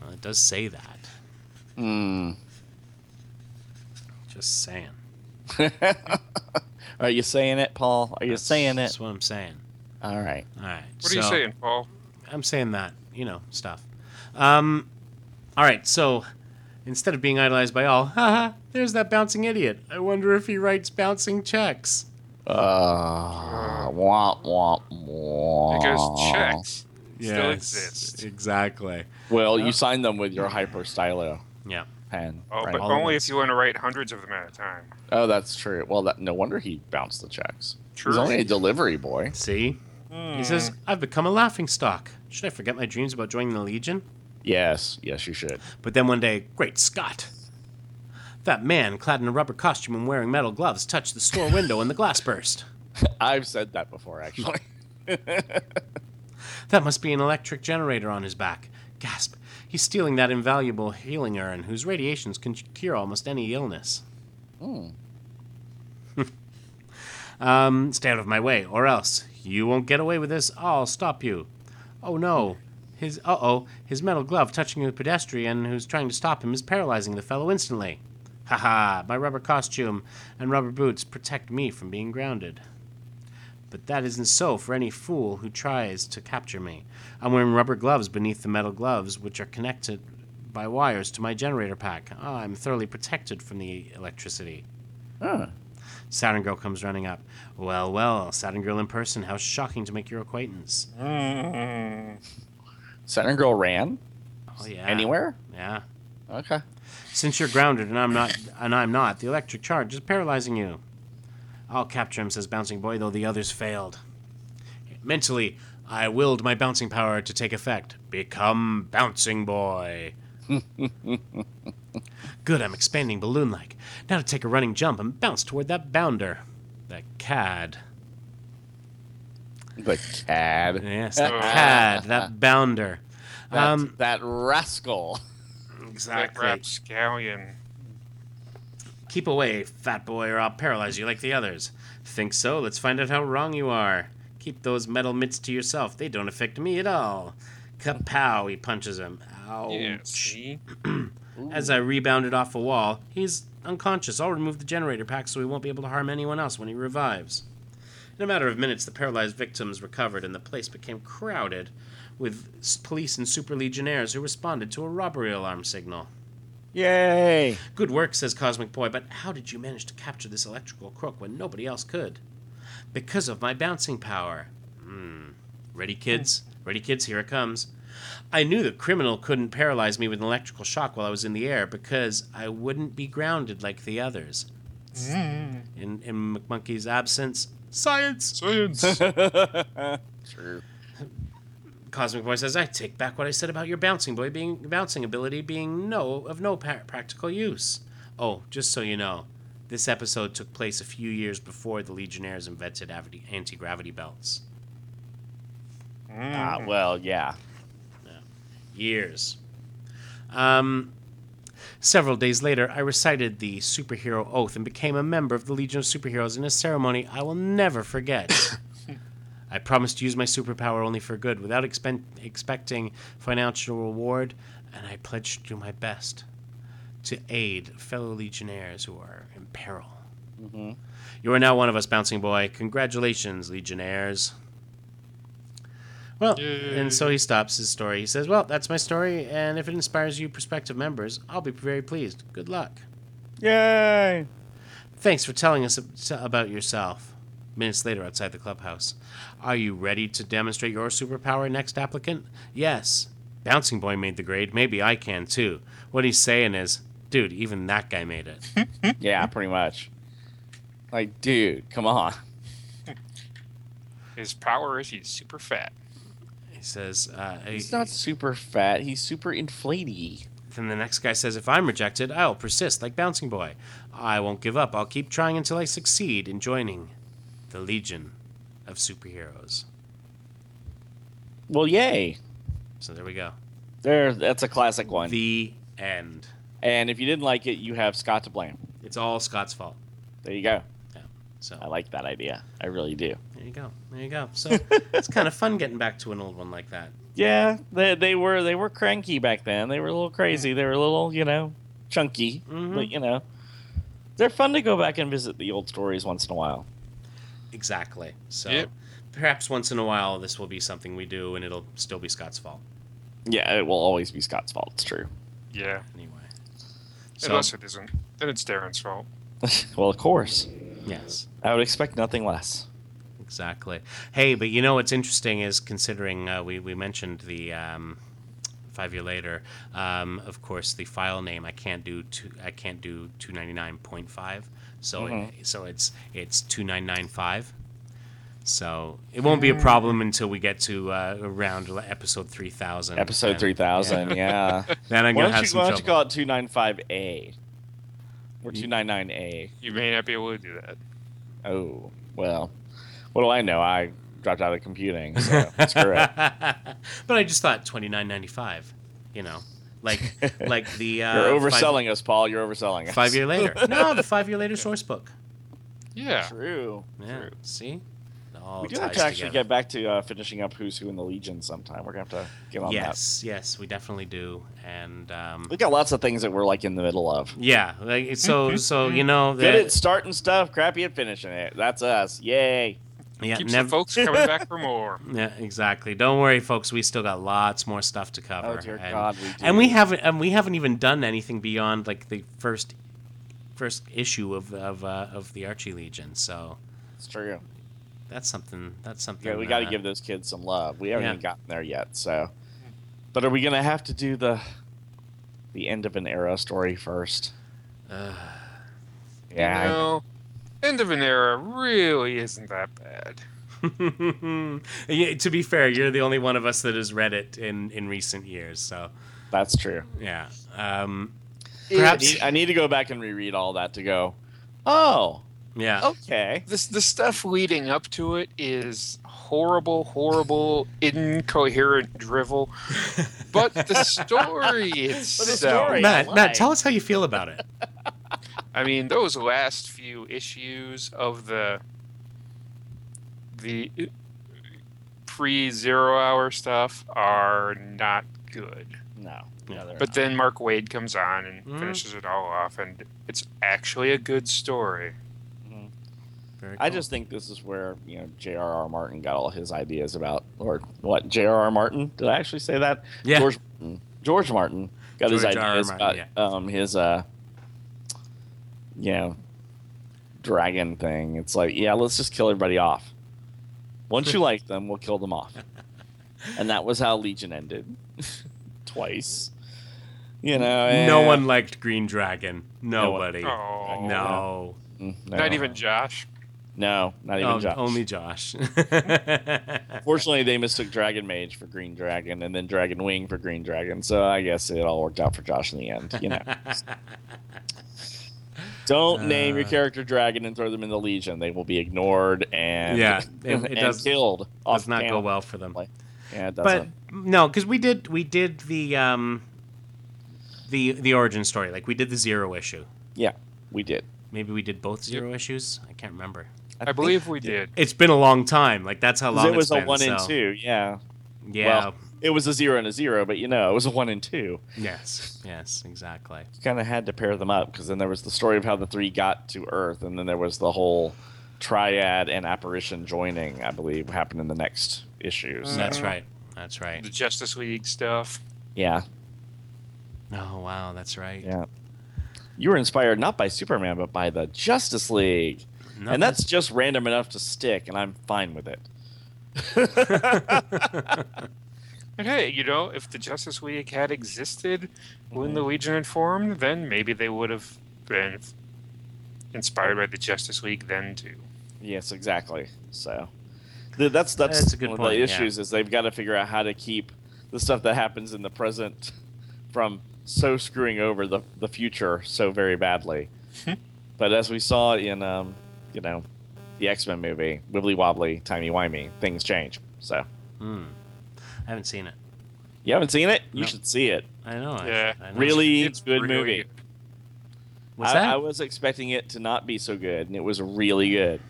Well, it does say that. Hmm. Just saying. <laughs> Are you saying it, Paul? Are you That's- saying it? That's what I'm saying. All right. All right. What are you saying, Paul? I'm saying that, you know, stuff. Um, all right, so instead of being idolized by all, <laughs> haha, there's that bouncing idiot. I wonder if he writes bouncing checks. Uh, womp womp womp. Because checks still exist. Exactly. Well, you signed them with your hyper stylo. Yeah. pen. Oh, right? but All only if you want to write hundreds of them at a time. Oh, that's true. Well, that no wonder he bounced the checks. True. He's only a delivery boy. See? He says, I've become a laughing stock. Should I forget my dreams about joining the Legion? Yes, yes, you should. But then one day, great Scott! That man, clad in a rubber costume and wearing metal gloves, touched the store window and the glass burst. <laughs> I've said that before, actually. <laughs> That must be an electric generator on his back. Gasp. He's stealing that invaluable healing urn whose radiations can cure almost any illness. Hmm. <laughs> um, stay out of my way, or else you won't get away with this. I'll stop you. Oh no. His uh oh, his metal glove touching a pedestrian who's trying to stop him is paralyzing the fellow instantly. Ha ha, my rubber costume and rubber boots protect me from being grounded. But that isn't so for any fool who tries to capture me. I'm wearing rubber gloves beneath the metal gloves, which are connected by wires to my generator pack. Ah, I'm thoroughly protected from the electricity. Huh. Saturn Girl comes running up. Well, well, Saturn Girl in person, how shocking to make your acquaintance. Mm. Saturn Girl ran Oh yeah. anywhere. Yeah. Okay. Since you're grounded and I'm not and I'm not, the electric charge is paralyzing you. I'll capture him, says Bouncing Boy, though the others failed. Mentally, I willed my bouncing power to take effect. Become Bouncing Boy. <laughs> Good, I'm expanding balloon like. Now to take a running jump and bounce toward that bounder. That cad. The cad. Yes, that cad, that <laughs> bounder. That, Um, that rascal. Exactly. That exactly. rapscallion. Keep away, fat boy, or I'll paralyze you like the others. Think so? Let's find out how wrong you are. Keep those metal mitts to yourself. They don't affect me at all. Kapow! He punches him. Ouch. Yeah, <clears throat> see? As I rebounded off a wall, he's unconscious. I'll remove the generator pack so he won't be able to harm anyone else when he revives. In a matter of minutes, the paralyzed victims recovered, and the place became crowded with police and super legionnaires who responded to a robbery alarm signal. Yay! Good work, says Cosmic Boy, but how did you manage to capture this electrical crook when nobody else could? Because of my bouncing power. Hmm. Ready, kids? Ready, kids? Here it comes. I knew the criminal couldn't paralyze me with an electrical shock while I was in the air because I wouldn't be grounded like the others. In, in McMonkey's absence, science! Science! <laughs> True. Cosmic Boy says, I take back what I said about your bouncing boy being bouncing ability being no of no pa- practical use. Oh, just so you know, this episode took place a few years before the Legionnaires invented anti gravity belts. Ah, well, yeah. Years. Um, several days later, I recited the superhero oath and became a member of the Legion of Superheroes in a ceremony I will never forget. <laughs> I promised to use my superpower only for good, without expen- expecting financial reward, and I pledged to do my best to aid fellow Legionnaires who are in peril. You are now one of us, Bouncing Boy. Congratulations, Legionnaires. Well, and so he stops his story. He says, Well, that's my story, and if it inspires you prospective members, I'll be very pleased. Good luck. Yay! Thanks for telling us about yourself. Minutes later, outside the clubhouse. Are you ready to demonstrate your superpower, next applicant? Yes. Bouncing Boy made the grade. Maybe I can too. What he's saying is, dude, even that guy made it. <laughs> Yeah, pretty much. Like, dude, come on. His power is he's super fat. He says, uh, He's not super fat. He's super inflatey. Then the next guy says, If I'm rejected, I'll persist like Bouncing Boy. I won't give up. I'll keep trying until I succeed in joining the Legion of Superheroes. Well, yay. So there we go. There, that's a classic one. The end. and if you didn't like it, you have Scott to blame. It's all Scott's fault. There you go. So I like that idea. I really do. there you go. There you go. So <laughs> it's kind of fun getting back to an old one like that. Yeah, they, they were they were cranky back then. They were a little crazy. They were a little, you know, chunky. Mhm. But you know, they're fun to go back and visit the old stories once in a while. Exactly. So Yep. perhaps once in a while this will be something we do and it'll still be Scott's fault. Yeah, it will always be Scott's fault. It's true. Yeah. Anyway. So, Unless it isn't. Then it's Darren's fault. <laughs> well, of course. Yes. I would expect nothing less. Exactly. Hey, but you know what's interesting is considering uh, we we mentioned the um, five year later. Um, of course, the file name I can't do two, I can't do two ninety nine point five. So Mhm. it, so it's it's two nine nine five. So it won't be a problem until we get to uh, around episode three thousand. Episode three thousand. <laughs> Yeah. Then I'm why gonna don't have you, some why don't you call it two nine five A or two nine nine A? You may not be able to do that. Oh well. What do I know? I dropped out of computing. So screw it. <laughs> but I just thought twenty nine ninety five. You know, like <laughs> like the uh, You're five- overselling us, Paul. You're overselling us. Five year later. <laughs> no, the five year later source book. Yeah. True. Yeah. True. See, We do have ties to actually together. get back to uh, finishing up Who's Who in the Legion sometime. We're gonna have to get on that. Yes, yes, we definitely do, and um, that. We got lots of things that we're like in the middle of. yeah, like so so you know Good that at starting stuff, crappy at finishing it. That's us. Yay. yeah, Keeps nev- the folks coming back for more. <laughs> yeah, exactly. Don't worry, folks. We still got lots more stuff to cover. Oh dear and, God, we do. and we haven't and we haven't even done anything beyond like the first first issue of of uh, of the Archie Legion. So It's true. That's something. That's something. Yeah, we got to uh, give those kids some love. We haven't Yeah. even gotten there yet. So, but are we gonna have to do the the end of an era story first? uh, <sighs> Yeah. You know, end of an era really isn't that bad. <laughs> yeah, to be fair, you're the only one of us that has read it in in recent years. So that's true. yeah. Um, I perhaps. need, I need to go back and reread all that to go. Oh, Yeah. okay. This the stuff leading up to it is horrible, horrible, incoherent drivel. <laughs> But the story itself, story- Matt, I Matt, tell us how you feel about it. <laughs> I mean, those last few issues of the the pre zero hour stuff are not good. No. Yeah. But not. then Mark Waid comes on and Mhm. finishes it all off, and it's actually a good story. Very I cool. just think this is where you know J.R.R. Martin got all his ideas about, or what J.R.R. Martin? Did I actually say that? yeah. George Martin. George Martin got his George R. R. ideas Martin, about um, his uh, you know, dragon thing. It's like, yeah, let's just kill everybody off. Once you <laughs> like them, we'll kill them off. And that was how Legion ended, <laughs> twice. You know, no eh, one liked Green Dragon. No one- Nobody. Oh, no. mm, no. not even Josh. No, not even Oh, Josh. Only Josh. <laughs> Fortunately, they mistook Dragon Mage for Green Dragon, and then Dragon Wing for Green Dragon. So I guess it all worked out for Josh in the end. You know, <laughs> don't name your Uh. character Dragon and throw them in the Legion; they will be ignored and Yeah, <laughs> it- it does- killed. Does not go well for them. Yeah, it But doesn't. no, because we did we did the um the the origin story. Like we did the zero issue. yeah, we did. Maybe we did both zero issues. I can't remember. I, think believe we did. It's been a long time. Like that's how long it was it's a been, one and two. Yeah, Yeah. Well- it was a zero and a zero, but you know, it was a one and two. yes. Yes. Exactly. You kind of had to pair them up because then there was the story of how the three got to Earth, and then there was the whole triad and apparition joining. I believe happened in the next issues. That's right. That's right. The Justice League stuff. Yeah, Oh wow. That's right. yeah. You were inspired not by Superman, but by the Justice League, No, and that's just random enough to stick, and I'm fine with it. <laughs> And hey, you know, if the Justice League had existed when the Legion had formed, then maybe they would have been inspired by the Justice League then too. Yes, exactly. So th- that's that's, That's a good one point, of the issues is they've got to figure out how to keep the stuff that happens in the present from so screwing over the the future so very badly. but as we saw in um, you know, the X Men movie, wibbly wobbly, timey wimey, things change. So Hmm. I haven't seen it. you haven't seen it? You No. should see it. I know. Yeah. I know. Really It's good really movie. good. Was I, that? I was expecting it to not be so good, and it was really good.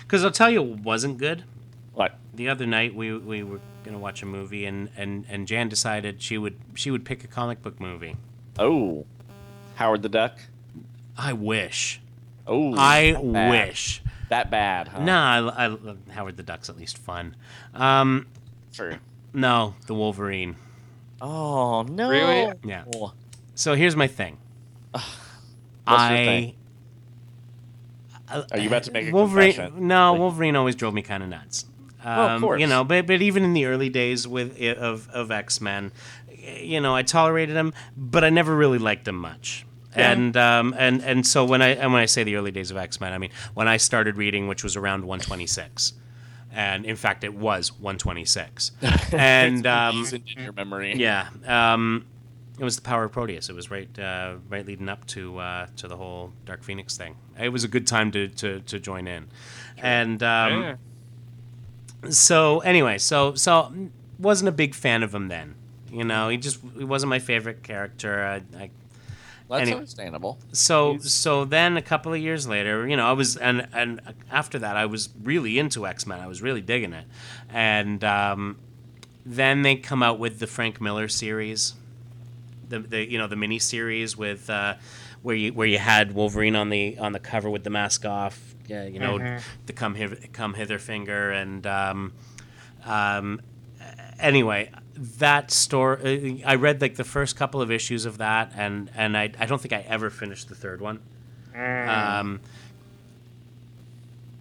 Because I'll tell you, it wasn't good. What? The other night we we were gonna watch a movie, and and and Jan decided she would she would pick a comic book movie. Oh, Howard the Duck. I wish. Oh, I that bad. wish. that bad. Huh? Nah, I, I, Howard the Duck's at least fun. Um, True. no, the Wolverine. Oh no! Really? Yeah. Oh, So here's my thing. What's I. your thing? Are you about to make a Wolverine? confession? No, Like- Wolverine always drove me kind of nuts. Well, of Um, course. You know, but but even in the early days with of of X Men, you know, I tolerated him, but I never really liked him much. Yeah. And um and and so when I and when I say the early days of X Men, I mean when I started reading, which was around 126, and in fact it was 126, <laughs> and um, in your memory. yeah, um, it was the power of Proteus. It was right, uh, right leading up to uh, to the whole Dark Phoenix thing. It was a good time to to, to join in, and um, Yeah. so anyway, so so wasn't a big fan of him then. You know, he just he wasn't my favorite character. I, I That's Anyway. understandable. so He's- so then a couple of years later, you know, I was and and after that, I was really into X Men. I was really digging it, and um, then they come out with the Frank Miller series, the the you know the mini series with uh, where you where you had Wolverine on the on the cover with the mask off, yeah, you know, Mhm. the come hither, come hither finger, and um, um, anyway, that story. I read like the first couple of issues of that, and and I I don't think I ever finished the third one. Um,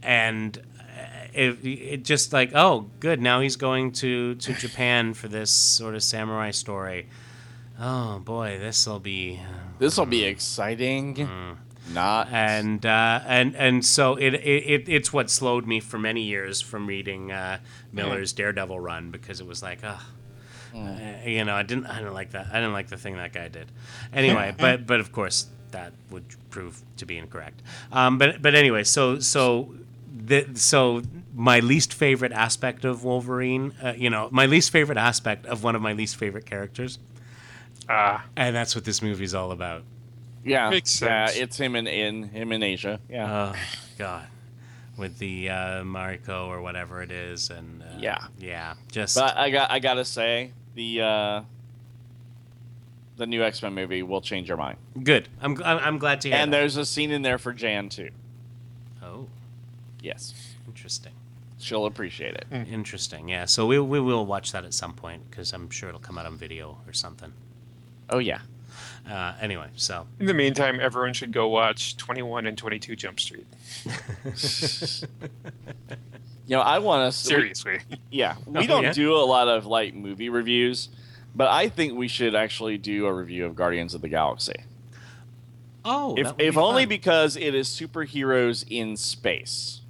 and uh, it, it just like oh good now he's going to to Japan for this sort of samurai story. Oh boy, this will be This will be exciting. Mm. Not. and uh, and and so it, it, it it's what slowed me for many years from reading uh, Miller's Daredevil run because it was like oh uh, you know I didn't I didn't like that I didn't like the thing that guy did anyway <laughs> but but of course that would prove to be incorrect um, but but anyway so so the, so my least favorite aspect of Wolverine uh, you know my least favorite aspect of one of my least favorite characters Ah, and that's what this movie's all about yeah. Makes Yeah, it's him in, in him in Asia. Yeah. Oh God, with the uh, Mariko or whatever it is, and uh, Yeah. yeah, just but I got I gotta say the uh, the new X Men movie will change your mind. good. I'm I'm I'm glad to hear. and that. there's a scene in there for Jan too. oh, Yes, interesting, she'll appreciate it. interesting. Yeah, so we we will watch that at some point because I'm sure it'll come out on video or something. Oh yeah. Uh, anyway, so in the meantime, everyone should go watch 21 and 22 Jump Street. <laughs> <laughs> You know, I want to Seriously. Yeah, <laughs> we Oh, don't yeah? do a lot of like movie reviews, but I think we should actually do a review of Guardians of the Galaxy. oh, if if be only fun. because it is superheroes in space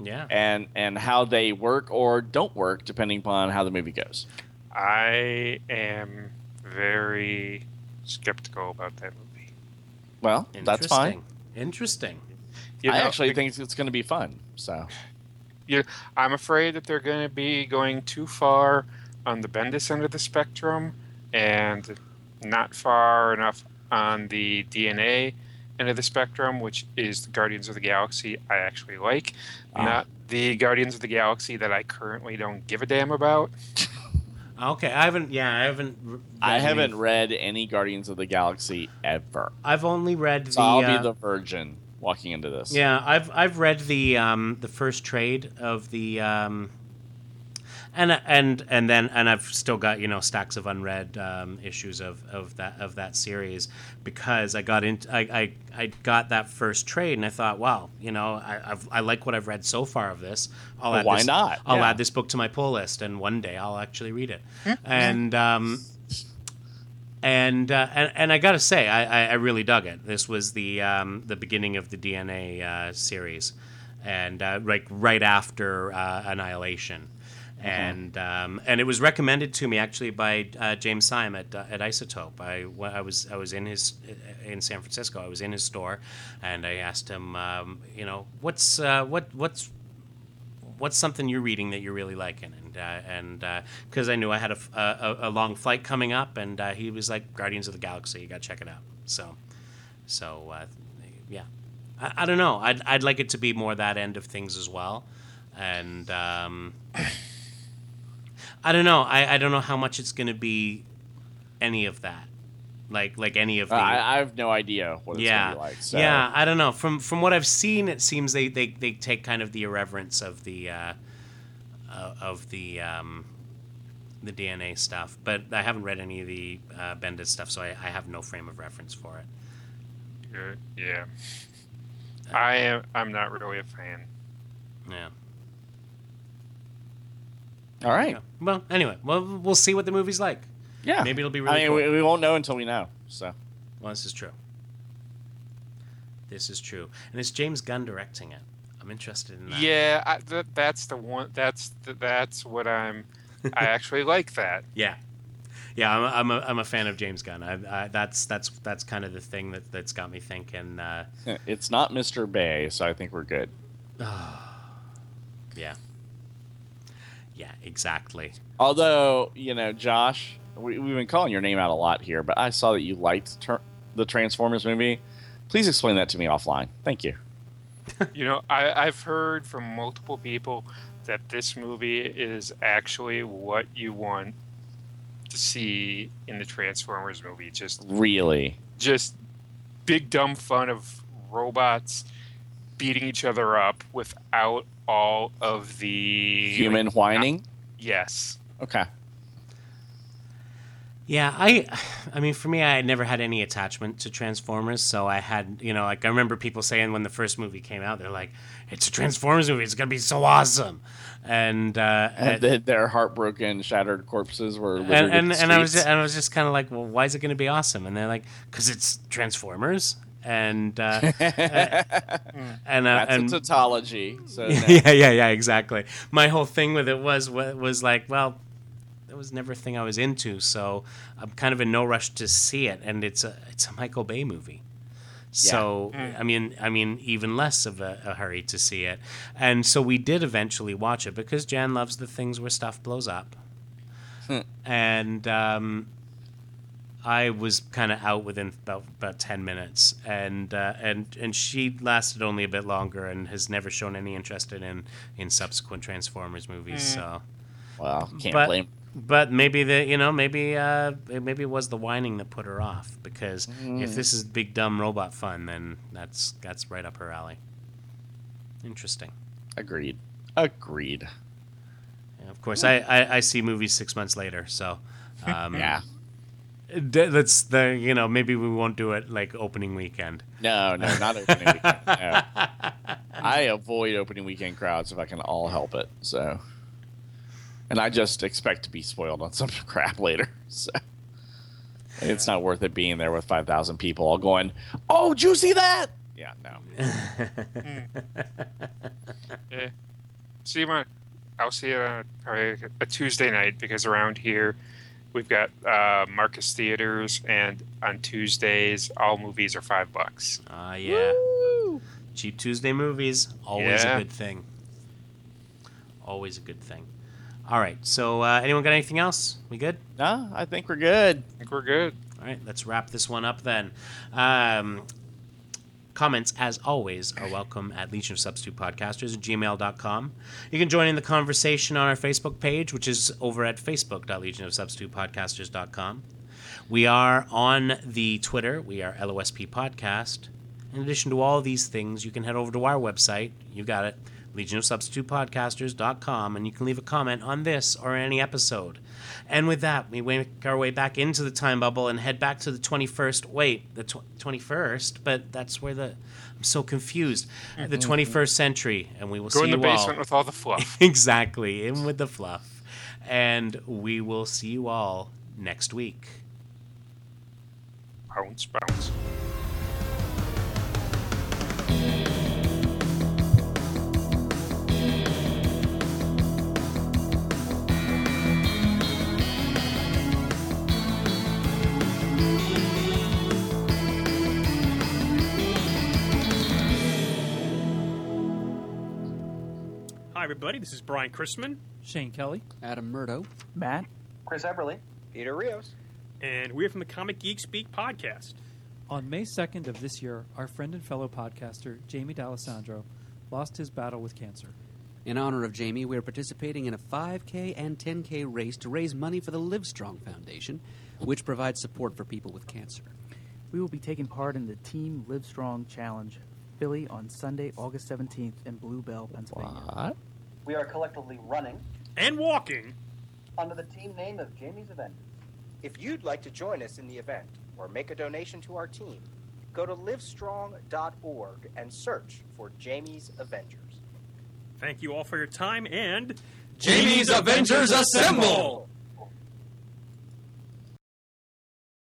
yeah. and and how they work or don't work depending upon how the movie goes. I am very skeptical about that movie. Well, that's fine. Interesting. Interesting. You I actually be- think it's going to be fun. So I'm afraid that they're going to be going too far on the Bendis end of the spectrum and not far enough on the DNA end of the spectrum, which is the Guardians of the Galaxy I actually like, Ah. not the Guardians of the Galaxy that I currently don't give a damn about. <laughs> Okay, I haven't. Yeah, I haven't. r- I read haven't any- read any Guardians of the Galaxy ever. I've only read the. So I'll uh, be the virgin walking into this. Yeah, I've I've read the um, the first trade of the um, and and and then and I've still got you know stacks of unread um, issues of, of that of that series because I got into I, I, I got that first trade and I thought wow you know I I've, I like what I've read so far of this I'll Well, add why this, not? I'll Yeah. add this book to my pull list and one day I'll actually read it and um, and uh, and and I gotta say, I, I, I really dug it. This was the um, the beginning of the DNA uh, series, and uh, like right after uh, Annihilation, and um, and it was recommended to me actually by uh, James Sime at uh, at Isotope. I, I was I was in his in San Francisco. I was in his store, and I asked him, um, you know, what's uh, what what's what's something you're reading that you're really liking? And uh, and because I knew I had a a long flight coming up, and uh, he was like Guardians of the Galaxy, you got to check it out. So, so uh, yeah, I, I don't know. I'd I'd like it to be more that end of things as well, and um, I don't know. I, I don't know how much it's going to be any of that, like like any of the. Uh, I, I have no idea what it's yeah, going to be like. So. yeah. I don't know. From from what I've seen, it seems they, they, they take kind of the irreverence of the uh, uh, of the um, the DNA stuff, but I haven't read any of the uh, Bendis stuff, so I, I have no frame of reference for it. Uh, yeah. I am. I'm not really a fan. Yeah. All right. Yeah. Well, anyway, well, we'll see what the movie's like. Yeah. Maybe it'll be really I mean, cool. we, we won't know until we know. So. Well, this is true. This is true, and it's James Gunn directing it. I'm interested in that. Yeah, I, th- that's the one. That's the, that's what I'm. I <laughs> actually like that. Yeah, yeah. I'm a, I'm a, I'm a fan of James Gunn. I, I, that's that's that's kind of the thing that that's got me thinking. Uh, It's not Mr. Bay, so I think we're good. <sighs> yeah, yeah, exactly. Although, you know, Josh, we, we've been calling your name out a lot here, but I saw that you liked ter- the Transformers movie. Please explain that to me offline. Thank you. <laughs> You know, I, I've heard from multiple people that this movie is actually what you want to see in the Transformers movie. Just Really? just big dumb fun of robots beating each other up without all of the Human whining? Yes. Okay. Yeah, I, <sighs> I mean, for me, I had never had any attachment to Transformers, so I had, you know, like I remember people saying when the first movie came out, they're like, "It's a Transformers movie. It's gonna be so awesome," and uh, And th- their heartbroken, shattered corpses were and and, and I was and I was just kind of like, well, why is it going to be awesome? And they're like, because it's Transformers, and uh, <laughs> uh, and uh, That's and a tautology. So <laughs> yeah, yeah, yeah, exactly. My whole thing with it was wa- was like, well, that was never a thing I was into, so I'm kind of in no rush to see it, and it's a it's a Michael Bay movie. So I mean, I mean, even less of a, a hurry to see it, and so we did eventually watch it because Jan loves the things where stuff blows up, and um, I was kind of out within about about ten minutes, and uh, and and she lasted only a bit longer and has never shown any interest in in subsequent Transformers movies. So, Well, can't but blame. But maybe the you know maybe uh maybe it was the whining that put her off because if this is big dumb robot fun, then that's that's right up her alley. Interesting. Agreed. Agreed. And of course, I, I I see movies six months later, so. Um, <laughs> Yeah. That's the you know maybe we won't do it like opening weekend. No, no, not opening weekend. No. <laughs> I avoid opening weekend crowds if I can all help it. So, and I just expect to be spoiled on some <laughs> crap later. So, it's not worth it being there with five thousand people all going, "Oh, did you see that?" Yeah, no. Yeah. See my, I'll see you on probably a Tuesday night because around here we've got uh, Marcus Theaters, and on Tuesdays all movies are five bucks. Ah, yeah. Cheap Tuesday movies, always Yeah. a good thing. Always a good thing. All right. So, uh, anyone got anything else? We good? No, I think we're good. I think we're good. All right. Let's wrap this one up then. Um, comments, as always, are welcome at Legion of Substitute Podcasters at gmail.com. You can join in the conversation on our Facebook page, which is over at facebook.legionofsubstitutepodcasters.com. We are on the Twitter. We are LOSP Podcast. In addition to all these things, you can head over to our website. You got it, legionofsubstitutepodcasters.com, and you can leave a comment on this or any episode. And with that, we make our way back into the time bubble and head back to the 21st. Wait, the tw- 21st? But that's where the. I'm so confused. The 21st century, and we will Go see you all. Go in the you all. basement with all the fluff. <laughs> exactly, in with the fluff. And we will see you all next week. bounce, bounce. Hi, everybody. This is Brian Chrisman, Shane Kelly. Adam Murdough. Matt, Chris Eberly. Peter Rios. and we're from the Comic Geek Speak podcast. On May 2nd of this year, our friend and fellow podcaster, Jamie D'Alessandro, lost his battle with cancer. In honor of Jamie, we are participating in a 5K and 10K race to raise money for the Livestrong Foundation, which provides support for people with cancer. we will be taking part in the Team Livestrong Challenge, Philly, on Sunday, August 17th in Blue Bell, Pennsylvania. What? We are collectively running And walking. under the team name of Jamie's Avengers. If you'd like to join us in the event or make a donation to our team, go to livestrong.org and search for Jamie's Avengers. Thank you all for your time and Jamie's Avengers Assemble!